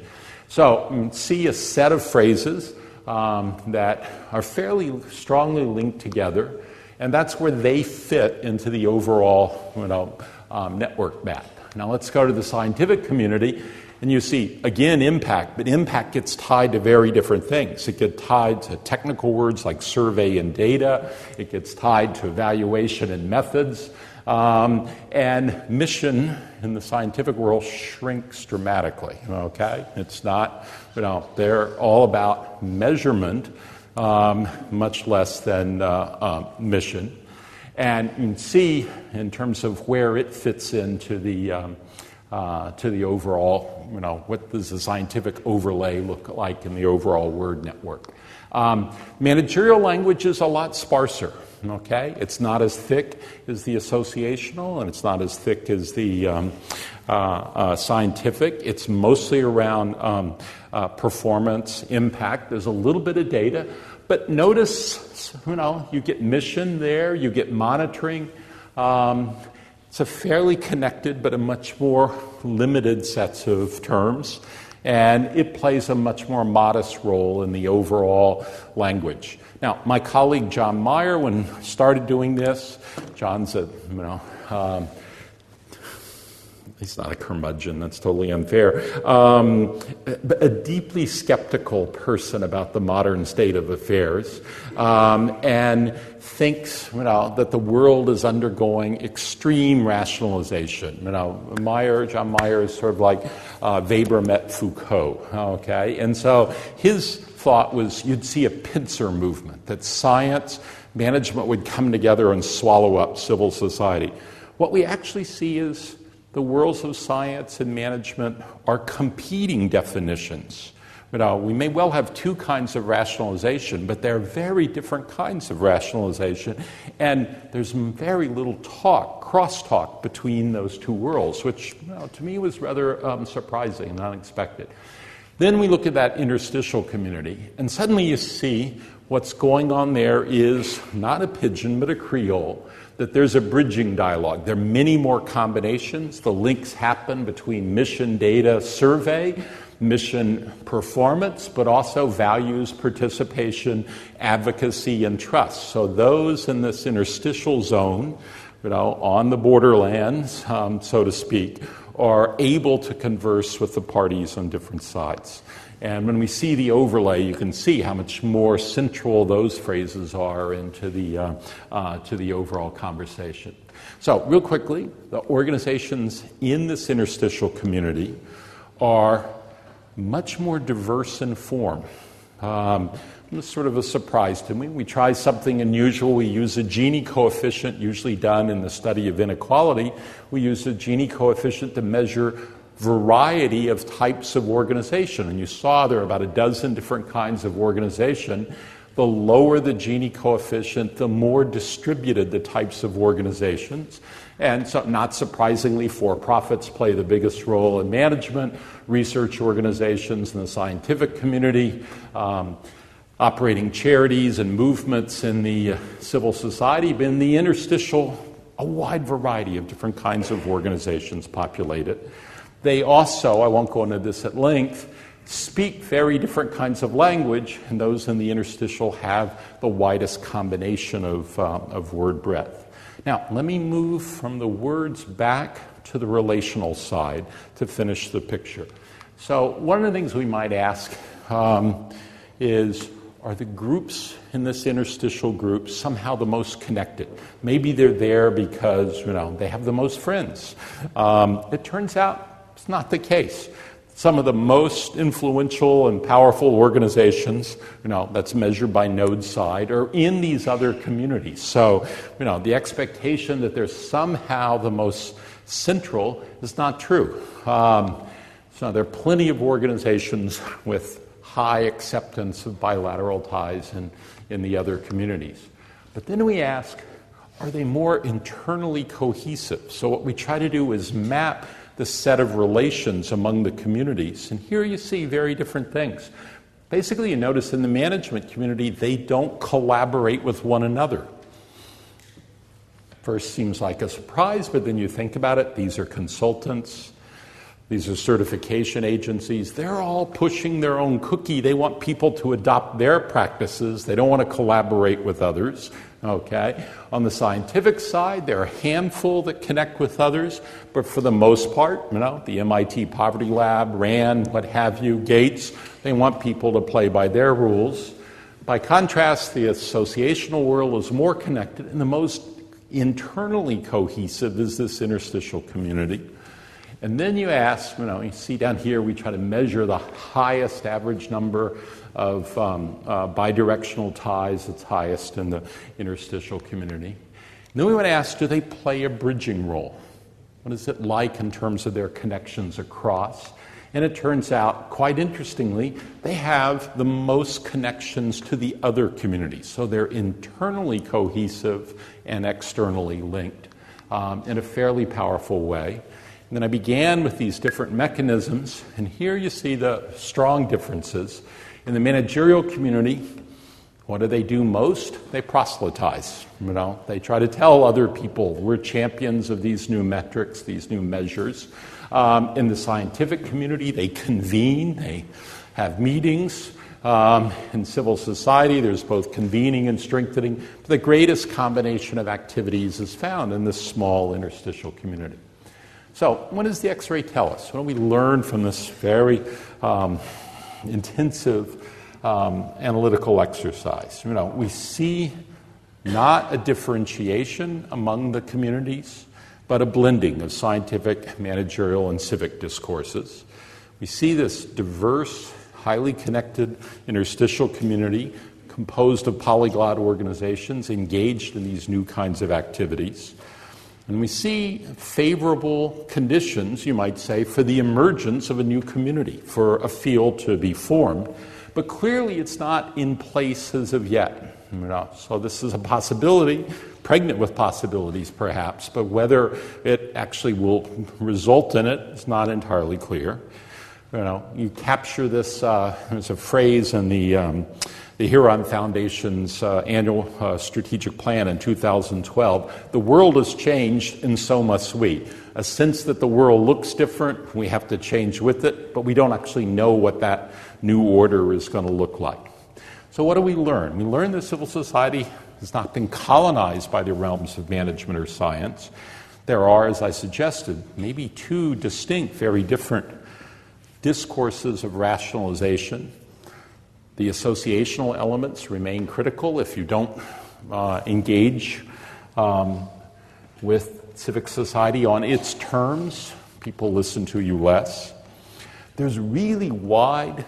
So mm, see a set of phrases um, that are fairly strongly linked together and that's where they fit into the overall you know, um, network map. Now let's go to the scientific community and you see, again, impact, but impact gets tied to very different things. It gets tied to technical words like survey and data, it gets tied to evaluation and methods. Um, and mission in the scientific world shrinks dramatically. Okay? It's not, you know, they're all about measurement, um, much less than uh, uh, mission. And you can see, in terms of where it fits into the um, uh, to the overall, you know, what does the scientific overlay look like in the overall word network. Um, managerial language is a lot sparser. Okay, it's not as thick as the associational, and it's not as thick as the um, uh, uh, scientific. It's mostly around um, uh, performance, impact. There's a little bit of data, but notice, you know, you get mission there, you get monitoring. Um, it's a fairly connected, but a much more limited sets of terms, and it plays a much more modest role in the overall language. Now, my colleague John Meyer, when started doing this, John's a, you know, um, he's not a curmudgeon, that's totally unfair, um, a deeply skeptical person about the modern state of affairs, um, and thinks you know, that the world is undergoing extreme rationalization. You know, Meyer, John Meyer is sort of like uh, Weber met Foucault, okay? And so his thought was you'd see a pincer movement, that science, management would come together and swallow up civil society. What we actually see is the worlds of science and management are competing definitions. You know, we may well have two kinds of rationalization, but they're very different kinds of rationalization, and there's very little talk, crosstalk between those two worlds, which you know, to me was rather um, surprising and unexpected. Then we look at that interstitial community, and suddenly you see what's going on there is not a pidgin, but a Creole that there's a bridging dialogue. There are many more combinations. The links happen between mission data survey, mission performance, but also values, participation, advocacy, and trust. So those in this interstitial zone, you know, on the borderlands, um, so to speak, are able to converse with the parties on different sides. And when we see the overlay, you can see how much more central those phrases are into the, uh, uh, to the overall conversation. So, real quickly, the organizations in this interstitial community are much more diverse in form. Um, it sort of a surprise to me. We try something unusual. We use a Gini coefficient, usually done in the study of inequality. We use a Gini coefficient to measure variety of types of organization. And you saw there are about a dozen different kinds of organization. The lower the Gini coefficient, the more distributed the types of organizations. And so, not surprisingly, for profits play the biggest role in management, research organizations, and the scientific community. Um, operating charities and movements in the civil society, but in the interstitial, a wide variety of different kinds of organizations populate it. They also, I won't go into this at length, speak very different kinds of language, and those in the interstitial have the widest combination of, uh, of word breadth. Now, let me move from the words back to the relational side to finish the picture. So, one of the things we might ask um, is are the groups in this interstitial group somehow the most connected? Maybe they're there because you know they have the most friends. Um, it turns out it's not the case. Some of the most influential and powerful organizations, you know, that's measured by node side, are in these other communities. So, you know, the expectation that they're somehow the most central is not true. Um, so there are plenty of organizations with high acceptance of bilateral ties in, in the other communities. But then we ask, are they more internally cohesive? So what we try to do is map the set of relations among the communities. And here you see very different things. Basically, you notice in the management community, they don't collaborate with one another. First seems like a surprise, but then you think about it. These are consultants, these are certification agencies. They're all pushing their own cookie. They want people to adopt their practices, they don't want to collaborate with others. Okay? On the scientific side, there are a handful that connect with others, but for the most part, you know, the MIT Poverty Lab, RAND, what have you, Gates, they want people to play by their rules. By contrast, the associational world is more connected, and the most internally cohesive is this interstitial community. And then you ask, you know, you see down here, we try to measure the highest average number of um, uh, bidirectional ties that's highest in the interstitial community. And then we to ask do they play a bridging role? What is it like in terms of their connections across? And it turns out, quite interestingly, they have the most connections to the other communities. So they're internally cohesive and externally linked um, in a fairly powerful way. And then I began with these different mechanisms, and here you see the strong differences. In the managerial community, what do they do most? They proselytize. You know, they try to tell other people we're champions of these new metrics, these new measures. Um, in the scientific community, they convene, they have meetings. Um, in civil society, there's both convening and strengthening. But the greatest combination of activities is found in this small interstitial community. So, what does the X ray tell us? What do we learn from this very um, intensive um, analytical exercise. You know, we see not a differentiation among the communities, but a blending of scientific, managerial, and civic discourses. We see this diverse, highly connected interstitial community composed of polyglot organizations engaged in these new kinds of activities. And we see favorable conditions, you might say, for the emergence of a new community, for a field to be formed but clearly, it's not in place as of yet. You know? So, this is a possibility, pregnant with possibilities perhaps, but whether it actually will result in it is not entirely clear. You know, you capture this, uh, there's a phrase in the, um, the Heron Foundation's uh, annual uh, strategic plan in 2012 the world has changed, and so must we. A sense that the world looks different, we have to change with it, but we don't actually know what that new order is going to look like. So, what do we learn? We learn that civil society has not been colonized by the realms of management or science. There are, as I suggested, maybe two distinct, very different discourses of rationalization. The associational elements remain critical if you don't uh, engage um, with civic society on its terms. People listen to you less. There's really wide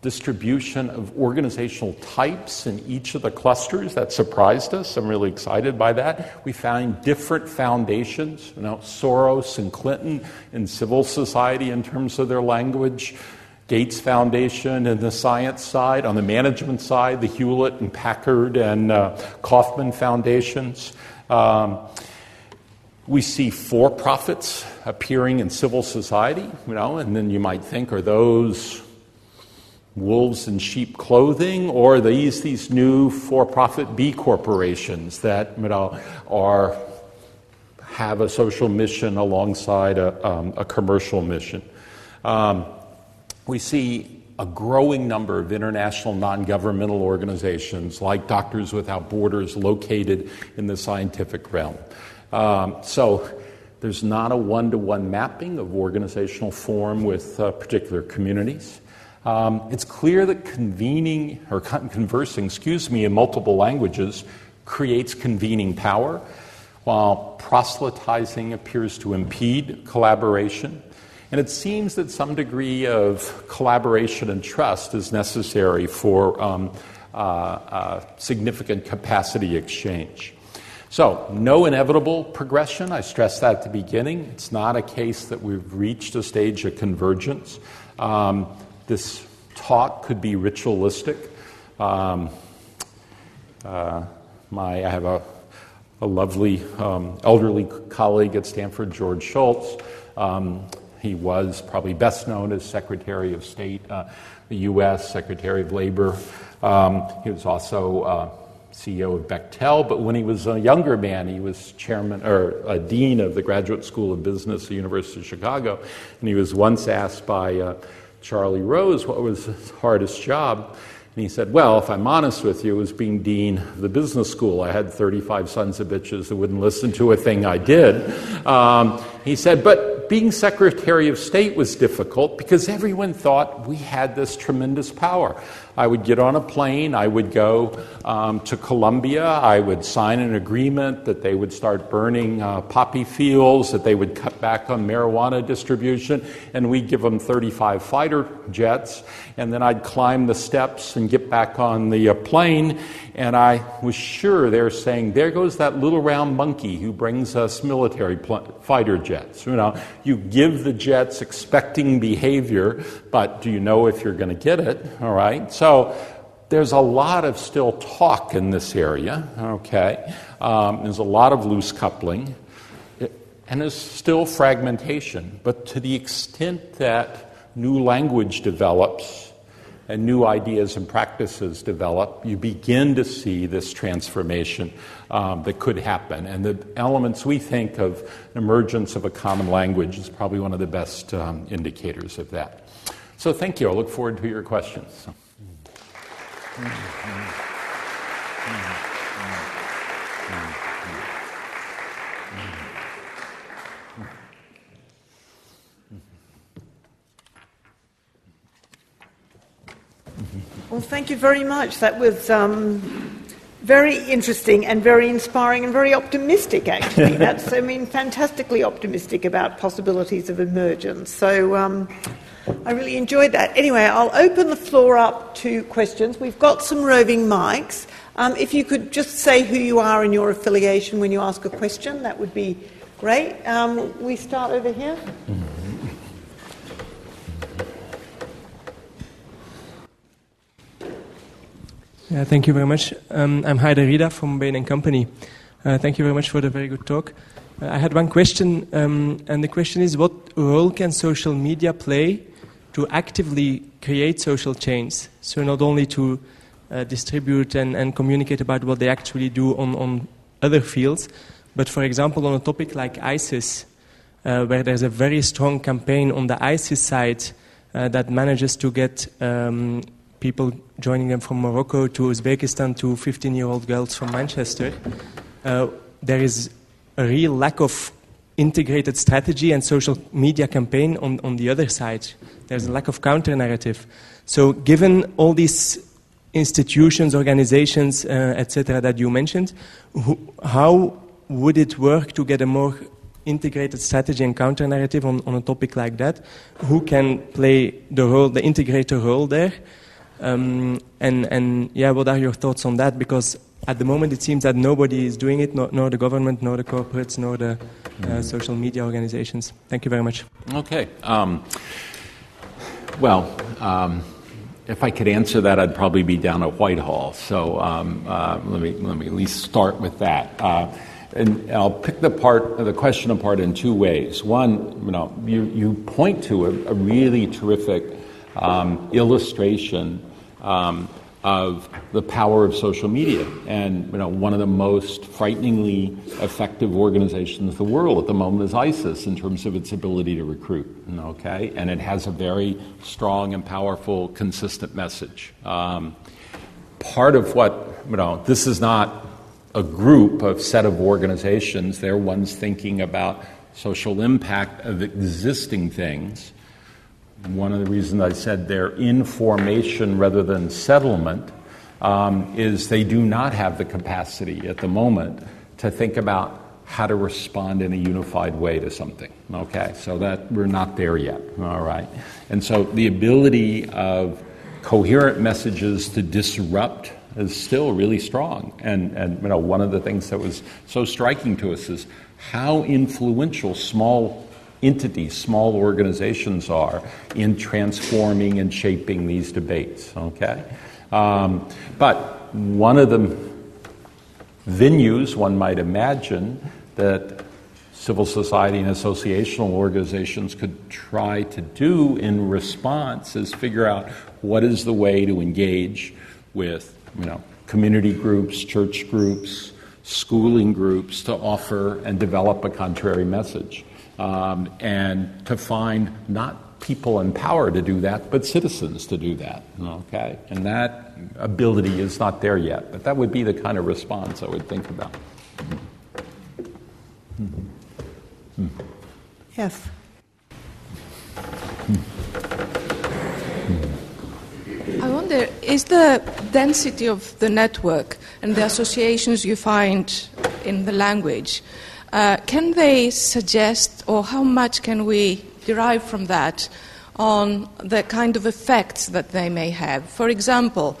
distribution of organizational types in each of the clusters. That surprised us. I'm really excited by that. We found different foundations, you know, Soros and Clinton in civil society in terms of their language. Gates Foundation and the science side. On the management side, the Hewlett and Packard and uh, Kauffman foundations. Um, we see for profits appearing in civil society, you know, and then you might think, are those wolves in sheep clothing, or these these new for-profit B corporations that you know are have a social mission alongside a, um, a commercial mission. Um, we see a growing number of international non governmental organizations like Doctors Without Borders located in the scientific realm. Um, so there's not a one to one mapping of organizational form with uh, particular communities. Um, it's clear that convening or conversing, excuse me, in multiple languages creates convening power, while proselytizing appears to impede collaboration. And it seems that some degree of collaboration and trust is necessary for um, uh, uh, significant capacity exchange. So, no inevitable progression. I stressed that at the beginning. It's not a case that we've reached a stage of convergence. Um, this talk could be ritualistic. Um, uh, my, I have a, a lovely um, elderly colleague at Stanford, George Shultz. He was probably best known as Secretary of State, uh, the U.S. Secretary of Labor. Um, he was also uh, CEO of Bechtel, but when he was a younger man, he was chairman or a dean of the Graduate School of Business at the University of Chicago. And he was once asked by uh, Charlie Rose what was his hardest job. And he said, Well, if I'm honest with you, it was being dean of the business school. I had 35 sons of bitches that wouldn't listen to a thing I did. Um, he said, But being Secretary of State was difficult because everyone thought we had this tremendous power. I would get on a plane, I would go um, to Colombia, I would sign an agreement that they would start burning uh, poppy fields, that they would cut back on marijuana distribution, and we'd give them 35 fighter jets. And then I'd climb the steps and get back on the uh, plane, and I was sure they were saying, There goes that little round monkey who brings us military pl- fighter jets. You know, you give the jets expecting behavior, but do you know if you're going to get it? All right. So there's a lot of still talk in this area, okay? Um, there's a lot of loose coupling, and there's still fragmentation. But to the extent that new language develops and new ideas and practices develop, you begin to see this transformation um, that could happen. And the elements we think of emergence of a common language is probably one of the best um, indicators of that. So thank you. I look forward to your questions. Well, thank you very much. That was um, very interesting and very inspiring and very optimistic, actually. [laughs] That's, I mean, fantastically optimistic about possibilities of emergence. So um, I really enjoyed that. Anyway, I'll open the floor up to questions. We've got some roving mics. Um, if you could just say who you are and your affiliation when you ask a question, that would be great. Um, we start over here. Yeah, thank you very much. Um, I'm Haider Rida from Bain & Company. Uh, thank you very much for the very good talk. Uh, I had one question, um, and the question is what role can social media play to actively create social change. So not only to uh, distribute and, and communicate about what they actually do on, on other fields, but for example on a topic like ISIS, uh, where there's a very strong campaign on the ISIS side uh, that manages to get um, people joining them from Morocco to Uzbekistan to 15 year old girls from Manchester. Uh, there is a real lack of integrated strategy and social media campaign on, on the other side. There's a lack of counter narrative. So, given all these institutions, organizations, uh, etc., that you mentioned, who, how would it work to get a more integrated strategy and counter narrative on, on a topic like that? Who can play the role, the integrator role there? Um, and, and yeah, what are your thoughts on that? Because at the moment it seems that nobody is doing it, nor, nor the government, nor the corporates, nor the uh, social media organizations. Thank you very much. Okay. Um, well, um, if I could answer that, I'd probably be down at Whitehall. So um, uh, let me let me at least start with that. Uh, and I'll pick the part the question apart in two ways. One, you know, you, you point to a, a really terrific um, illustration um, of the power of social media. And you know, one of the most frighteningly effective organizations in the world at the moment is ISIS in terms of its ability to recruit. Okay, and it has a very strong and powerful, consistent message. Um, part of what you know, this is not a group of set of organizations. They're ones thinking about social impact of existing things one of the reasons I said they're in formation rather than settlement um, is they do not have the capacity at the moment to think about how to respond in a unified way to something. Okay, so that we're not there yet. All right, and so the ability of coherent messages to disrupt is still really strong. And and you know one of the things that was so striking to us is how influential small entities, small organizations are in transforming and shaping these debates. Okay? Um, but one of the venues one might imagine that civil society and associational organizations could try to do in response is figure out what is the way to engage with you know community groups church groups schooling groups to offer and develop a contrary message um, and to find not people in power to do that, but citizens to do that. Okay? And that ability is not there yet, but that would be the kind of response I would think about. Yes. I wonder wonder is the density of the network and the associations you find in the language, uh, can they suggest, or how much can we derive from that on the kind of effects that they may have? For example,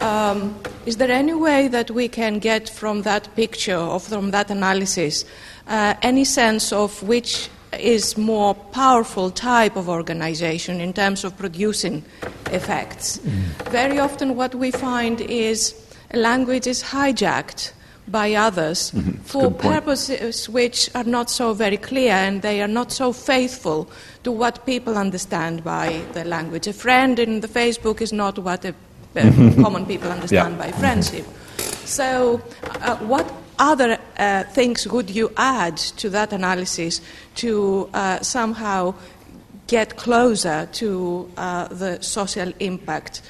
um, is there any way that we can get from that picture or from that analysis uh, any sense of which is more powerful type of organization in terms of producing effects. Mm. Very often what we find is language is hijacked by others mm-hmm. for purposes which are not so very clear and they are not so faithful to what people understand by the language. A friend in the Facebook is not what a, uh, common people understand yeah. by friendship. So, uh, what other uh, things would you add to that analysis to uh, somehow get closer to uh, the social impact?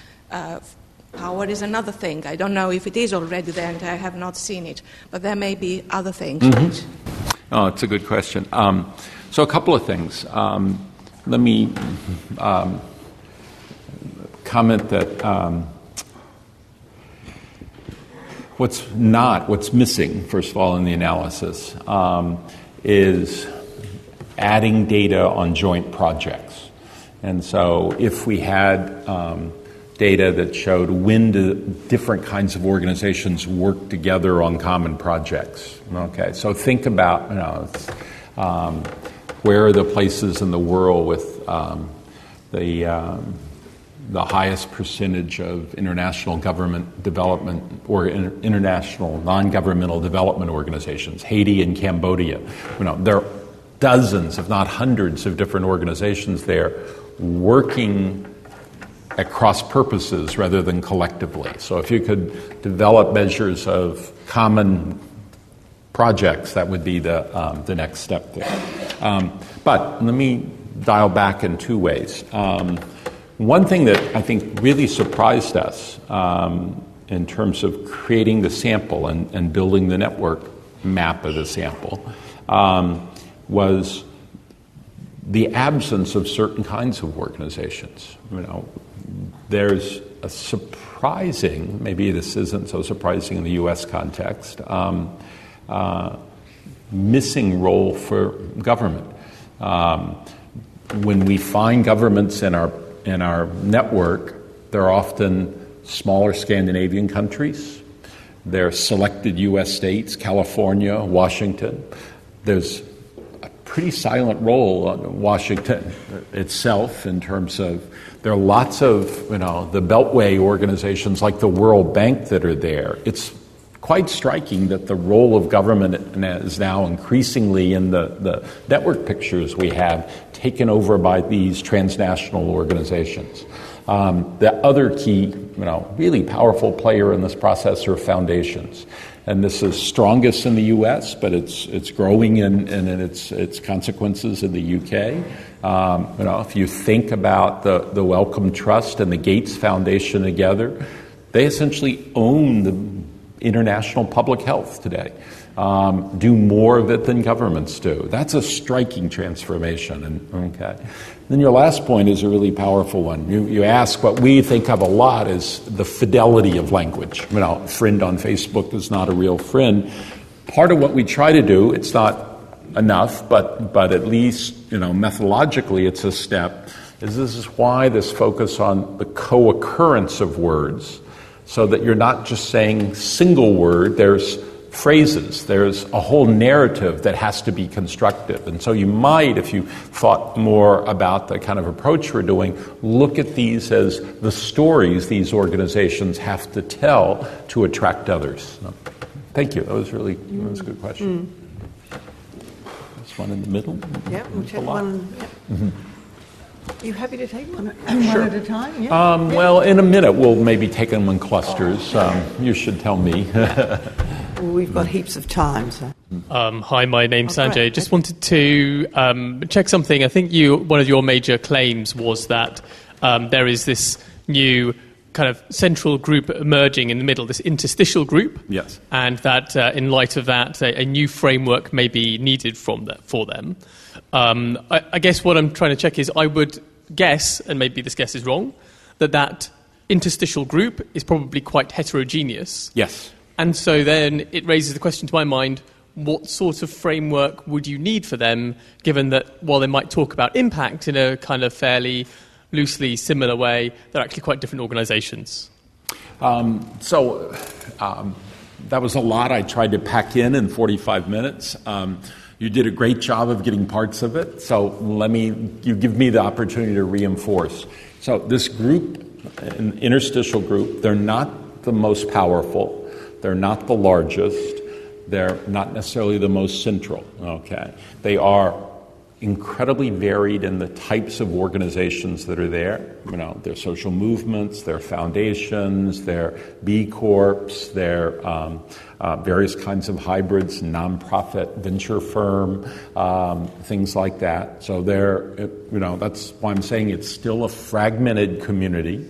Power is another thing. I don't know if it is already there, and I have not seen it, but there may be other things. Mm-hmm. Oh, it's a good question. Um, so, a couple of things. Um, let me um, comment that um, What's not, what's missing, first of all, in the analysis, um, is adding data on joint projects. And so if we had um, data that showed when do different kinds of organizations work together on common projects. Okay, so think about you know, um, where are the places in the world with um, the um, the highest percentage of international government development or international non-governmental development organizations, Haiti and Cambodia. You know, there are dozens, if not hundreds, of different organizations there working at cross purposes rather than collectively. So if you could develop measures of common projects, that would be the, um, the next step there. Um, but let me dial back in two ways. Um, one thing that I think really surprised us um, in terms of creating the sample and, and, building the network map of the sample um, was the absence of certain kinds of organizations. You know, there's a surprising, maybe this isn't so surprising in the U.S. context, um, uh, missing role for government. Um, when we find governments in our in our network, they're often smaller Scandinavian countries. They're selected U.S. states, California, Washington. There's a pretty silent role on Washington itself in terms of there are lots of, you know, the Beltway organizations like the World Bank that are there. It's quite striking that the role of government is now increasingly in the, the network pictures we have taken over by these transnational organizations. Um, the other key, you know, really powerful player in this process are foundations. And this is strongest in the U.S., but it's it's growing in, in, in its its consequences in the U.K. Um, you know, if you think about the the Wellcome Trust and the Gates Foundation together, they essentially own the international public health today. Um, do more of it than governments do. That's a striking transformation. And, okay. Then your last point is a really powerful one. You, you ask what we think of a lot is the fidelity of language. You know, friend on Facebook is not a real friend. Part of what we try to do, it's not enough, but, but at least, you know, methodologically it's a step, is this is why this focus on the co-occurrence of words so that you're not just saying single word, there's phrases, there's a whole narrative that has to be constructive. And so you might, if you thought more about the kind of approach we're doing, look at these as the stories these organizations have to tell to attract others. Thank you. That was really that was a good question. Mm. This one in the middle. Yeah, we'll check one. Yeah. Mm-hmm. Are you happy to take one, sure. [clears throat] one at a time? Yeah. Um, yeah. Well, in a minute, we'll maybe take them in clusters. Um, you should tell me. well, we've got heaps of time. So. Um, hi, my name's oh, Sanjay. Great. Just wanted to um, check something. I think you one of your major claims was that um, there is this new kind of central group emerging in the middle, this interstitial group. Yes. And that uh, in light of that, a, a, new framework may be needed from the, for them. Um, I, I, guess what I'm trying to check is I would guess, and maybe this guess is wrong, that that interstitial group is probably quite heterogeneous. Yes. And so then it raises the question to my mind what sort of framework would you need for them, given that while they might talk about impact in a kind of fairly loosely similar way, they're actually quite different organizations? Um, so um, that was a lot I tried to pack in in 45 minutes. Um, you did a great job of getting parts of it, so let me, you give me the opportunity to reinforce. So, this group, an interstitial group, they're not the most powerful, they're not the largest, they're not necessarily the most central, okay? They are incredibly varied in the types of organizations that are there. You know, their social movements, their foundations, their B Corps, their um, uh, various kinds of hybrids, nonprofit venture firm, um, things like that. So they're, you know, that's why I'm saying it's still a fragmented community,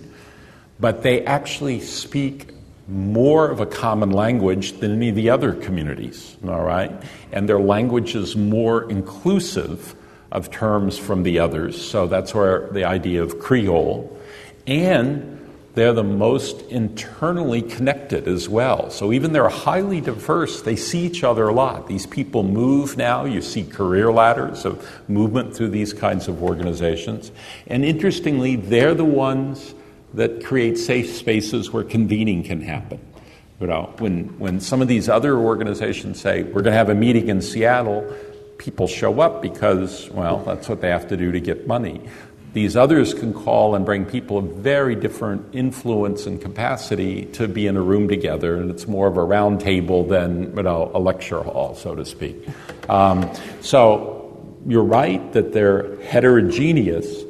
but they actually speak more of a common language than any of the other communities, all right? And their language is more inclusive of terms from the others. So that's where the idea of Creole. And they're the most internally connected as well. So even they're highly diverse, they see each other a lot. These people move now. You see career ladders of movement through these kinds of organizations. And interestingly, they're the ones that create safe spaces where convening can happen. You know, when, when some of these other organizations say, we're going to have a meeting in Seattle, people show up because, well, that's what they have to do to get money. These others can call and bring people of very different influence and capacity to be in a room together, and it's more of a round table than you know, a lecture hall, so to speak. Um, so you're right that they're heterogeneous,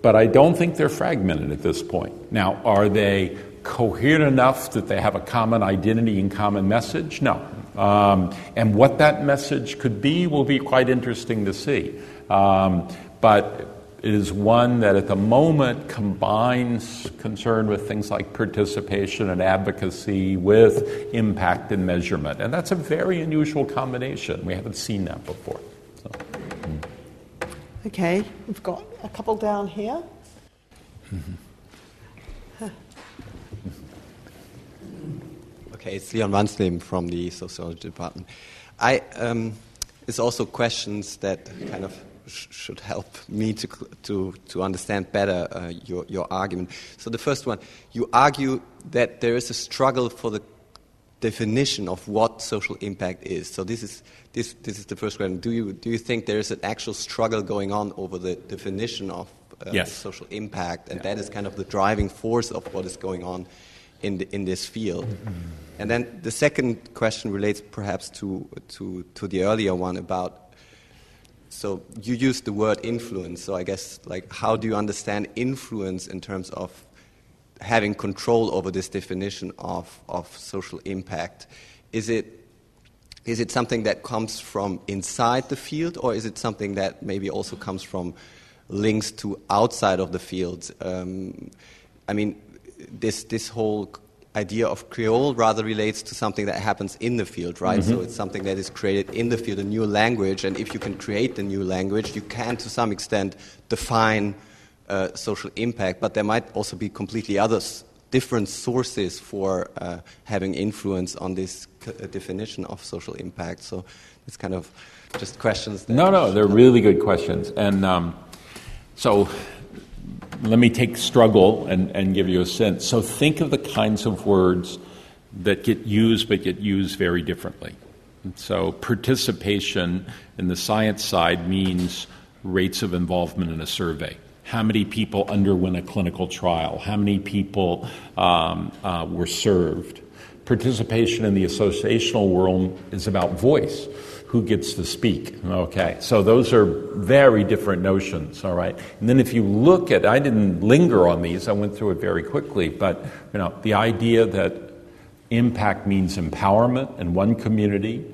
but I don't think they're fragmented at this point. Now, are they coherent enough that they have a common identity and common message? No. Um, and what that message could be will be quite interesting to see. Um, but it is one that at the moment combines concern with things like participation and advocacy with impact and measurement. And that's a very unusual combination. We haven't seen that before. So. Okay, we've got a couple down here. Okay, it's Leon Wansleben from the sociology department. I, um, it's also questions that kind of sh- should help me to, to, to understand better uh, your, your argument. So, the first one, you argue that there is a struggle for the definition of what social impact is. So this is this this is the first question. Do you do you think there is an actual struggle going on over the definition of uh, yes. social impact, and yeah. that is kind of the driving force of what is going on in the, in this field? Mm-hmm. And then the second question relates perhaps to to to the earlier one about. So you used the word influence. So I guess like how do you understand influence in terms of having control over this definition of, of social impact. Is it, is it something that comes from inside the field, or is it something that maybe also comes from links to outside of the field? Um, I mean, this, this whole idea of Creole rather relates to something that happens in the field, right? Mm-hmm. So it's something that is created in the field, a new language, and if you can create the new language, you can to some extent define uh, social impact, but there might also be completely other different sources for uh, having influence on this c- uh, definition of social impact. So it's kind of just questions. no, no, they're really good questions. And um, so let me take struggle and, and give you a sense. So think of the kinds of words that get used but get used very differently. so participation in the science side means rates of involvement in a survey how many people underwent a clinical trial, how many people um, uh, were served. Participation in the associational world is about voice. Who gets to speak? Okay, so those are very different notions, all right? And then if you look at, I didn't linger on these, I went through it very quickly, but you know, the idea that impact means empowerment in one community,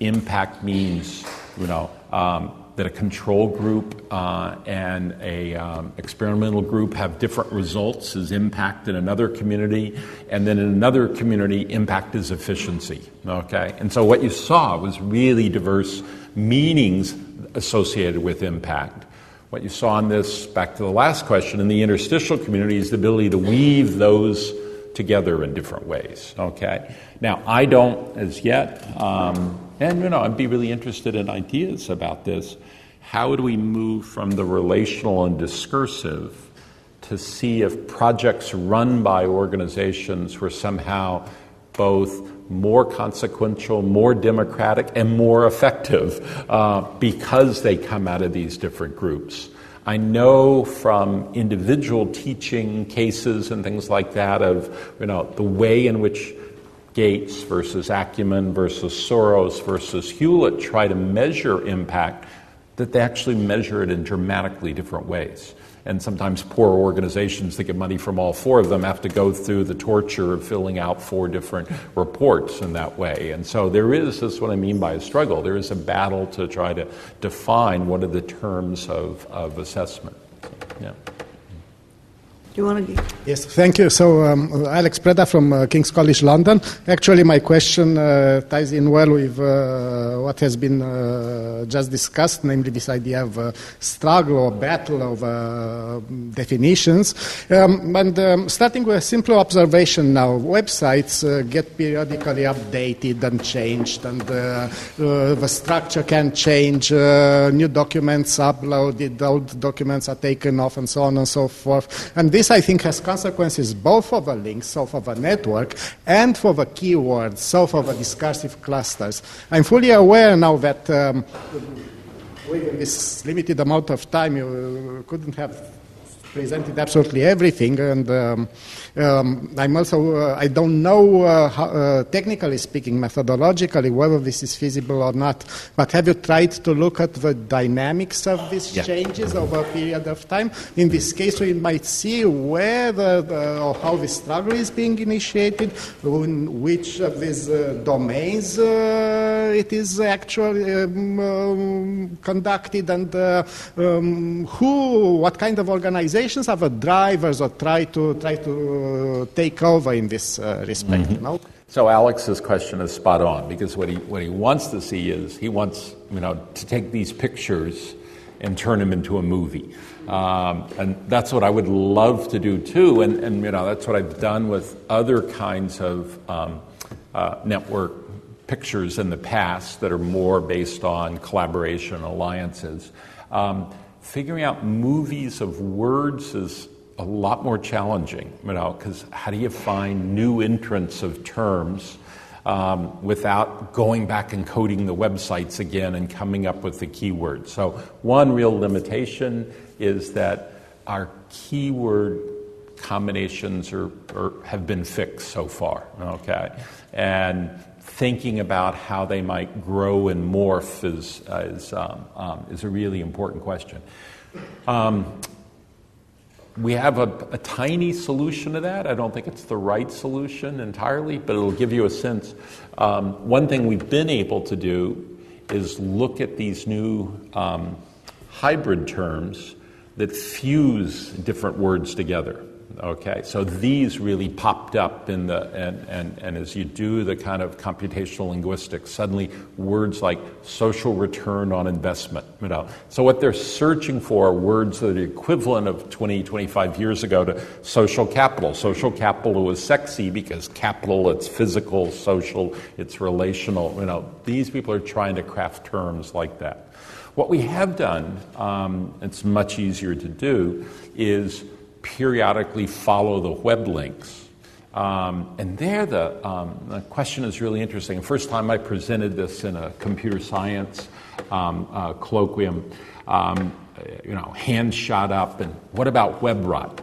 impact means, you know, um, that a control group uh, and a um, experimental group have different results as impact in another community, and then in another community, impact is efficiency. Okay, and so what you saw was really diverse meanings associated with impact. What you saw in this, back to the last question, in the interstitial community is the ability to weave those together in different ways. Okay? Now, I don't as yet, um, and you know, I'd be really interested in ideas about this. How do we move from the relational and discursive to see if projects run by organizations were somehow both more consequential, more democratic, and more effective uh, because they come out of these different groups. I know from individual teaching cases and things like that of you know the way in which Gates versus Acumen versus Soros versus Hewlett try to measure impact that they actually measure it in dramatically different ways. And sometimes poor organizations that get money from all four of them have to go through the torture of filling out four different reports in that way. And so there is, this what I mean by a struggle, there is a battle to try to define what are the terms of, of assessment. Yeah. You want to? Yes, thank you. So, um, Alex Preda from uh, King's College London. Actually, my question uh, ties in well with uh, what has been uh, just discussed, namely this idea of uh, struggle or battle of uh, definitions. Um, and um, starting with a simple observation now, websites get periodically updated and changed, and the structure can change. new documents uploaded, old documents are taken off, and so on and so forth. And this this, I think, has consequences both for the links, so for the network, and for the keywords, so for the discursive clusters. I'm fully aware now that um, within this limited amount of time, you couldn't have presented absolutely everything, and um, um, I'm also uh, I don't know uh, how, uh, technically speaking, methodologically, whether this is feasible or not. But have you tried to look at the dynamics of these yeah. changes over a period of time? In this case, we might see where the, or how the struggle is being initiated, in which of these uh, domains uh, it is actually um, um, conducted, and uh, um, who, what kind of organizations are the drivers or try to try to take over in this uh, respect. Mm-hmm. No? So Alex's question is spot on because what he what he wants to see is he wants you know to take these pictures and turn them into a movie. Um, and that's what I would love to do too. And, and, you know, that's what I've done with other kinds of um, uh, network pictures in the past that are more based on collaboration alliances. Um, figuring out movies of words is a lot more challenging, you know, because how do you find new entrants of terms um, without going back and coding the websites again and coming up with the keywords? So, one real limitation is that our keyword combinations are, are have been fixed so far, okay? And thinking about how they might grow and morph is, is, um, um, is a really important question. Um, we have a, a, tiny solution to that. I don't think it's the right solution entirely, but it'll give you a sense. Um, one thing we've been able to do is look at these new um, hybrid terms that fuse different words together. Okay, so these really popped up in the, and, and, and as you do the kind of computational linguistics, suddenly words like social return on investment, you know. So what they're searching for are words that are equivalent of 20, 25 years ago to social capital. Social capital was sexy because capital, it's physical, social, it's relational, you know. These people are trying to craft terms like that. What we have done, um, it's much easier to do, is periodically follow the web links. Um, and there, the, um, the, question is really interesting. First time I presented this in a computer science um, uh, colloquium, um, you know, hands shot up, and what about web rot?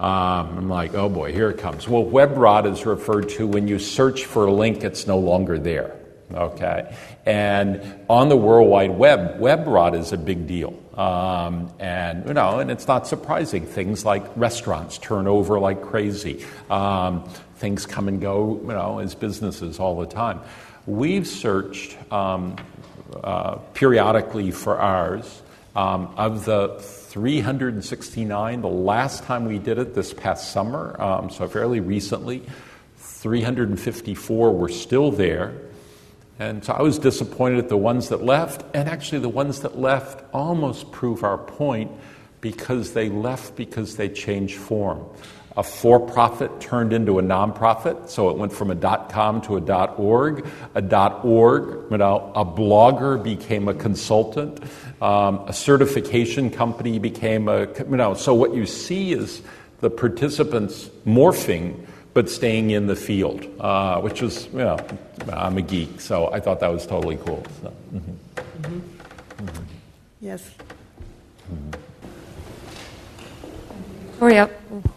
Um, I'm like, oh boy, here it comes. Well, web rot is referred to when you search for a link, it's no longer there. Okay? And on the World Wide Web, web rot is a big deal. Um, and, you know, and it's not surprising. Things like restaurants turn over like crazy. Um, things come and go, you know, as businesses all the time. We've searched um, uh, periodically for ours. Um, of the 369, the last time we did it this past summer, um, so fairly recently, 354 were still there. And so I was disappointed at the ones that left, and actually the ones that left almost prove our point because they left because they changed form. A for profit turned into a nonprofit, so it went from a dot .com to a dot .org. A dot .org, you know, a blogger became a consultant. Um, a certification company became a, you know, so what you see is the participants morphing but staying in the field, uh, which was, you know, I'm a geek, so I thought that was totally cool. So, mm-hmm. Mm-hmm. Yes. Victoria,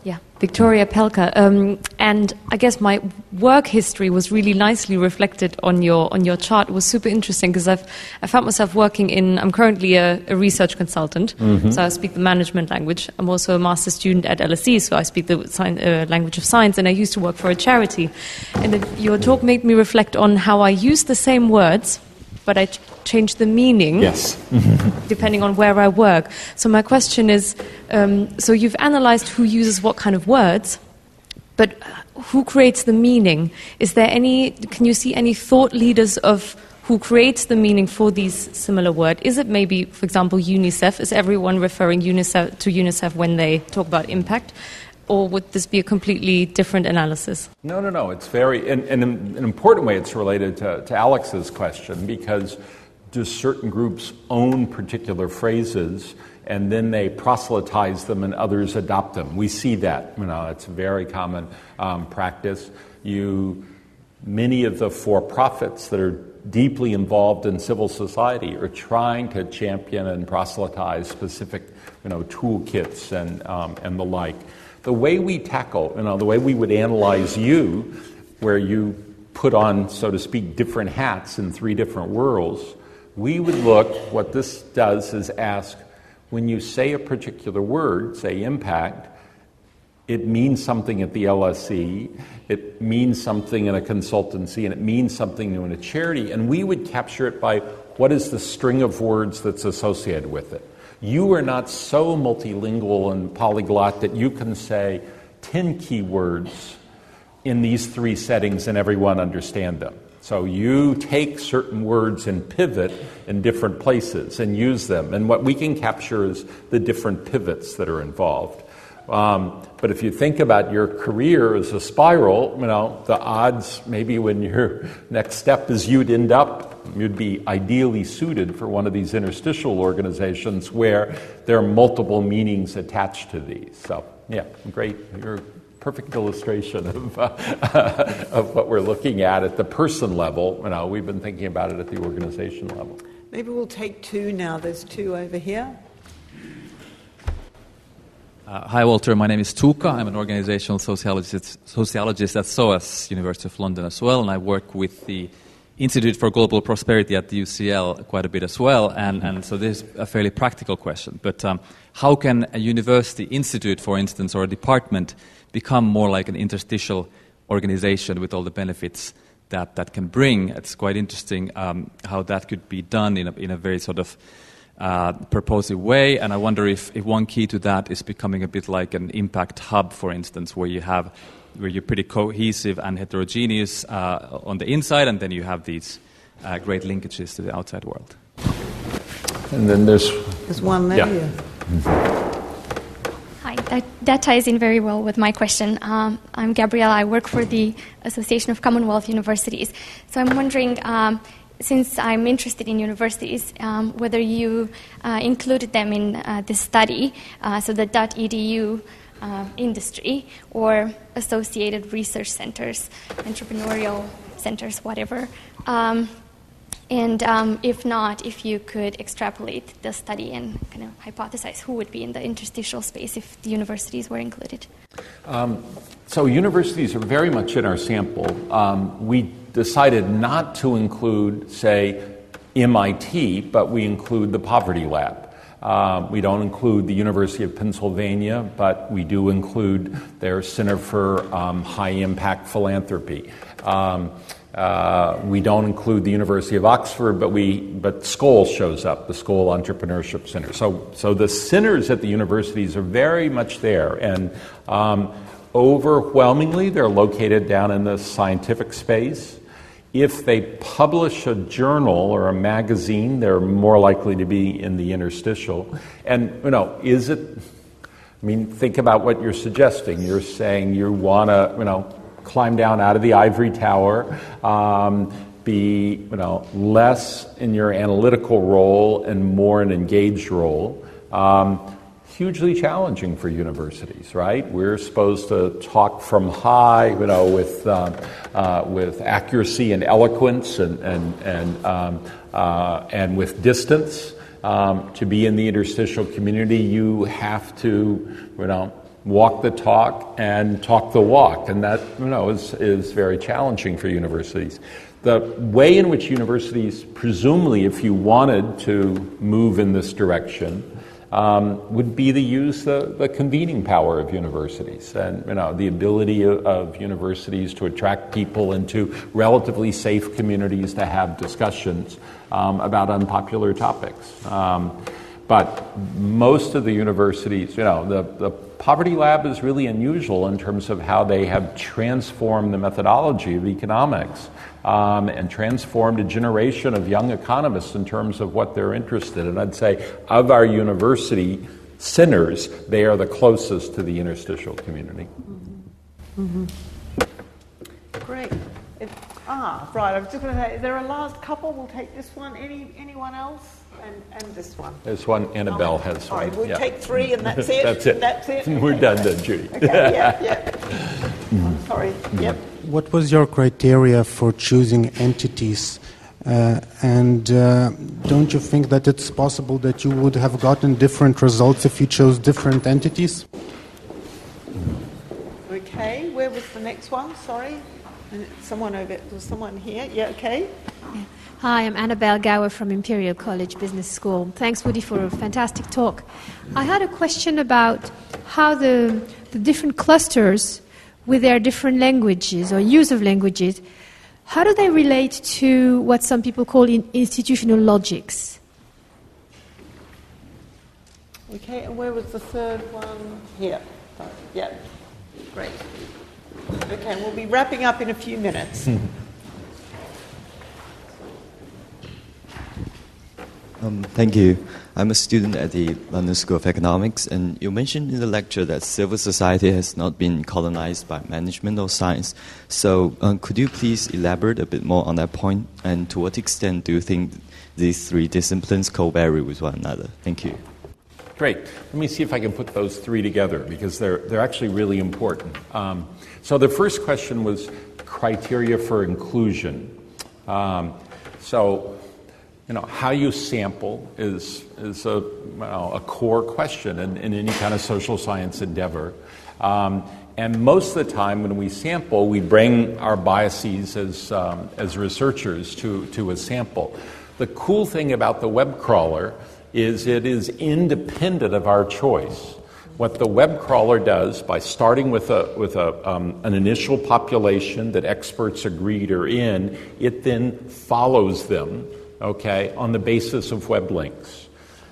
yeah, Victoria Pelka, um, and I guess my work history was really nicely reflected on your on your chart. It was super interesting because I've I found myself working in. I'm currently a, a research consultant, mm-hmm. so I speak the management language. I'm also a master student at LSE, so I speak the uh, language of science, and I used to work for a charity. And your talk made me reflect on how I use the same words but I ch- change the meaning yes. [laughs] depending on where I work. So my question is, um, so you've analyzed who uses what kind of words, but who creates the meaning? Is there any? Can you see any thought leaders of who creates the meaning for these similar words? Is it maybe, for example, UNICEF? Is everyone referring UNICEF to UNICEF when they talk about impact? Or would this be a completely different analysis? No, no, no. It's very, in, in an important way, it's related to, to Alex's question because do certain groups own particular phrases and then they proselytize them and others adopt them? We see that. You know, it's a very common um, practice. You, many of the for-profits that are deeply involved in civil society are trying to champion and proselytize specific, you know, toolkits and um, and the like the way we tackle, you know, the way we would analyze you, where you put on, so to speak, different hats in three different worlds, we would look, what this does is ask, when you say a particular word, say impact, it means something at the LSE, it means something in a consultancy, and it means something in a charity, and we would capture it by what is the string of words that's associated with it. You are not so multilingual and polyglot that you can say 10 keywords in these three settings and everyone understand them. So you take certain words and pivot in different places and use them. And what we can capture is the different pivots that are involved. Um, but if you think about your career as a spiral, you know, the odds maybe when your [laughs] next step is you'd end up you'd be ideally suited for one of these interstitial organizations where there are multiple meanings attached to these. So, yeah, great. You're perfect illustration of, [laughs] uh, of what we're looking at at the person level. You know, we've been thinking about it at the organization level. Maybe we'll take two now. There's two over here. Uh, hi, Walter. My name is Tuka. I'm an organizational sociologist, sociologist at SOAS, University of London as well, and I work with the Institute for Global Prosperity at the UCL quite a bit as well, and, and so this is a fairly practical question. But um, how can a university institute, for instance, or a department become more like an interstitial organization with all the benefits that that can bring? It's quite interesting um, how that could be done in a, in a very sort of uh, purposive way, and I wonder if, if one key to that is becoming a bit like an impact hub, for instance, where you have where you're pretty cohesive and heterogeneous uh, on the inside, and then you have these uh, great linkages to the outside world. And then there's there's one there. Yeah. Hi, that, that, ties in very well with my question. Um, I'm Gabriella. I work for the Association of Commonwealth Universities. So I'm wondering. Um, since I'm interested in universities, um, whether you uh, included them in uh, this study, uh, so the .edu uh, industry or associated research centers, entrepreneurial centers, whatever. Um, and um, if not, if you could extrapolate the study and kind of hypothesize who would be in the interstitial space if the universities were included. Um, so, universities are very much in our sample. Um, we decided not to include, say, MIT, but we include the Poverty Lab. Um, we don't include the University of Pennsylvania, but we do include their Center for um, High Impact Philanthropy. Um, uh, we don't include the University of Oxford, but we but Skoll shows up, the Skoll Entrepreneurship Center. So so the centers at the universities are very much there, and um, overwhelmingly they're located down in the scientific space If they publish a journal or a magazine, they're more likely to be in the interstitial. And, you know, is it, I mean, think about what you're suggesting. You're saying you want to, you know, climb down out of the ivory tower, um, be, you know, less in your analytical role and more in an engaged role. Um, hugely challenging for universities, right? We're supposed to talk from high, you know, with, uh, uh, with accuracy and eloquence and, and, and, um, uh, and with distance. Um, to be in the interstitial community, you have to, you know, walk the talk and talk the walk, and that, you know, is, is very challenging for universities. The way in which universities, presumably, if you wanted to move in this direction, um, would be the use, the, the convening power of universities, and you know the ability of, of, universities to attract people into relatively safe communities to have discussions um, about unpopular topics. Um, but most of the universities, you know, the, the Poverty Lab is really unusual in terms of how they have transformed the methodology of economics um, and transformed a generation of young economists in terms of what they're interested in. I'd say of our university centers, they are the closest to the interstitial community. Mm-hmm. Great. It, ah, right. I was just going to say, there are a last couple. We'll take this one. Any anyone else? And, and this one. This one, Annabelle oh, has one. we'll yeah. take three and that's it. [laughs] that's it. That's it. [laughs] We're done then, Judy. okay, yeah, yeah. I'm [laughs] sorry. Yep what was your criteria for choosing entities? Uh, and uh, don't you think that it's possible that you would have gotten different results if you chose different entities? Okay, where was the next one? Sorry. Someone over was someone here. Yeah, okay. Yeah. Hi, I'm Annabelle Gawer from Imperial College Business School. Thanks, Woody, for a fantastic talk. I had a question about how the, the different clusters with their different languages or use of languages, how do they relate to what some people call in institutional logics? Okay, and where was the third one? Here. Yeah, great. Okay, we'll be wrapping up in a few minutes. [laughs] um, thank you. I'm a student at the London School of Economics, and you mentioned in the lecture that civil society has not been colonized by management or science. So, um, could you please elaborate a bit more on that point? And to what extent do you think these three disciplines co vary with one another? Thank you. Great. Let me see if I can put those three together because they're, they're actually really important. Um, so, the first question was criteria for inclusion. Um, so, you know, how you sample is, is a, well, a core question in, in, any kind of social science endeavor. Um, and most of the time, when we sample, we bring our biases as, um, as researchers to, to a sample. The cool thing about the web crawler is it is independent of our choice. What the web crawler does by starting with, a, with a, um, an initial population that experts agreed are in, it then follows them okay, on the basis of web links.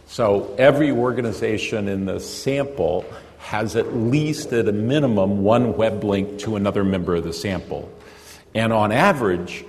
So every organization in the sample has at least at a minimum one web link to another member of the sample. And on average,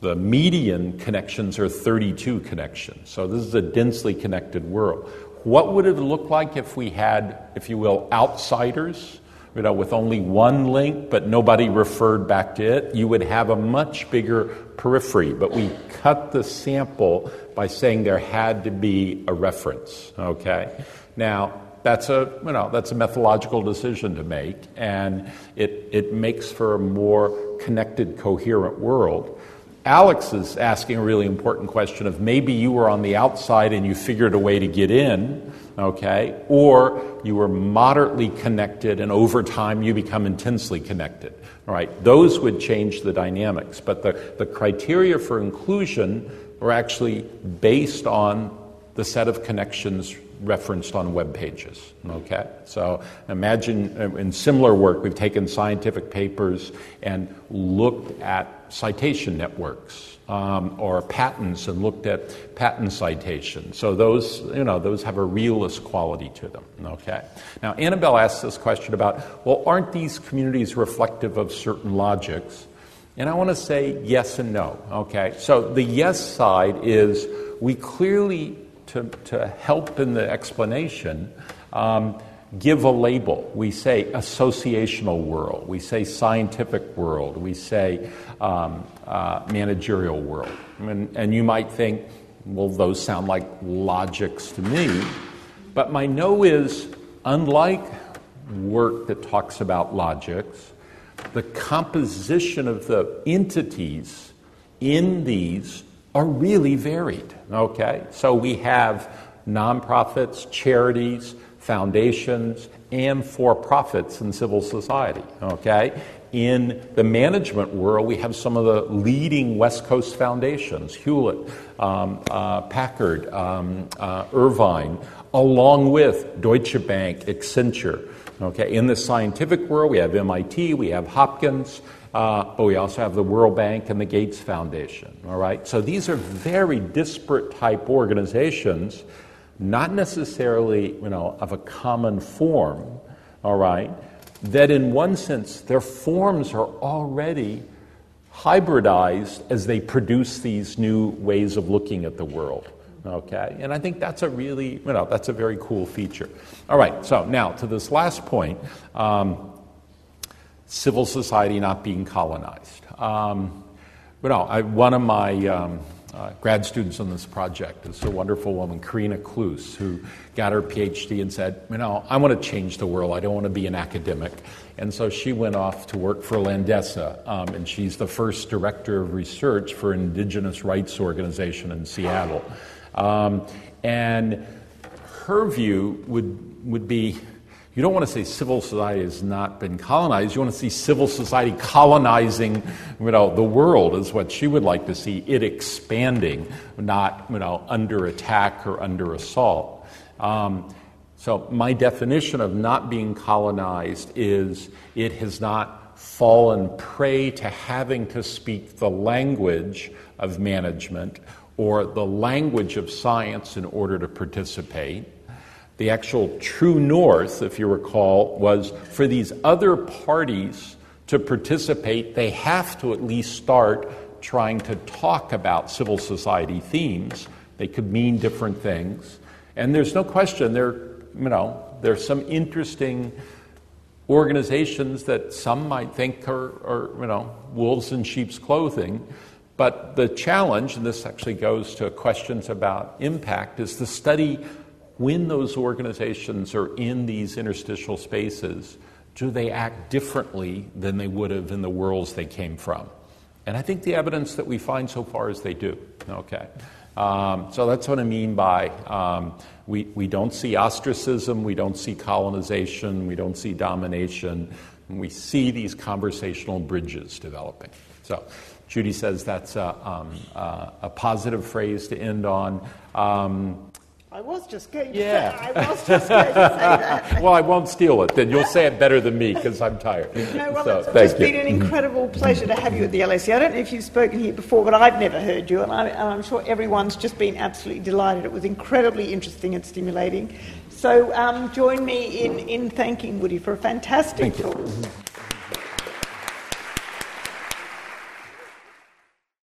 the median connections are 32 connections. So this is a densely connected world. What would it look like if we had, if you will, outsiders you know, with only one link, but nobody referred back to it, you would have a much bigger periphery. But we cut the sample by saying there had to be a reference. Okay? Now, that's a, you know, that's a methodological decision to make, and it, it makes for a more connected, coherent world. Alex is asking a really important question of maybe you were on the outside and you figured a way to get in, okay? Or you were moderately connected and over time you become intensely connected, all right? Those would change the dynamics. But the, the criteria for inclusion are actually based on the set of connections referenced on web pages. Okay? So imagine uh, in similar work, we've taken scientific papers and looked at citation networks um, or patents and looked at patent citations. So those, you know, those have a realist quality to them. Okay. Now Annabelle asked this question about, well, aren't these communities reflective of certain logics? And I want to say yes and no, okay? So the yes side is we clearly, to, to help in the explanation, um, give a label. We say associational world, we say scientific world, we say um, uh, managerial world. And, and you might think, well, those sound like logics to me. But my no is unlike work that talks about logics, the composition of the entities in these are really varied. Okay? So we have nonprofits, charities, foundations, and for profits in civil society. Okay? In the management world, we have some of the leading West Coast foundations Hewlett, um, uh, Packard, um, uh, Irvine, along with Deutsche Bank, Accenture. Okay, in the scientific world, we have MIT, we have Hopkins, uh, but we also have the World Bank and the Gates Foundation. All right, so these are very disparate type organizations, not necessarily you know of a common form. All right, that in one sense their forms are already hybridized as they produce these new ways of looking at the world. Okay, and I think that's a really, you know, that's a very cool feature. All right, so now to this last point um, civil society not being colonized. Um, you know, I, one of my um, uh, grad students on this project is a wonderful woman, Karina Kloos, who got her PhD and said, you know, I want to change the world. I don't want to be an academic. And so she went off to work for Landesa, um, and she's the first director of research for indigenous rights organization in Seattle. Um, and her view would, would be you don't want to say civil society has not been colonized. You want to see civil society colonizing you know, the world, is what she would like to see, it expanding, not you know, under attack or under assault. Um, so, my definition of not being colonized is it has not fallen prey to having to speak the language of management or the language of science in order to participate. The actual true north, if you recall, was for these other parties to participate, they have to at least start trying to talk about civil society themes. They could mean different things. And there's no question there, you know, there's some interesting organizations that some might think are, are you know, wolves in sheep's clothing. But the challenge, and this actually goes to questions about impact, is to study when those organizations are in these interstitial spaces, do they act differently than they would have in the worlds they came from? And I think the evidence that we find so far is they do. Okay. Um, so that's what I mean by um, we, we don't see ostracism, we don't see colonization, we don't see domination, we see these conversational bridges developing. So Judy says that's a, um, a positive phrase to end on. I was just going to yeah. say, I was just going to say that. [laughs] well, I won't steal it. Then you'll say it better than me because I'm tired. No, well, so, it's you. been an incredible pleasure to have you at the LSE. I don't know if you've spoken here before, but I've never heard you, and, I, am sure everyone's just been absolutely delighted. It was incredibly interesting and stimulating. So um, join me in, in thanking Woody for a fantastic Thank talk.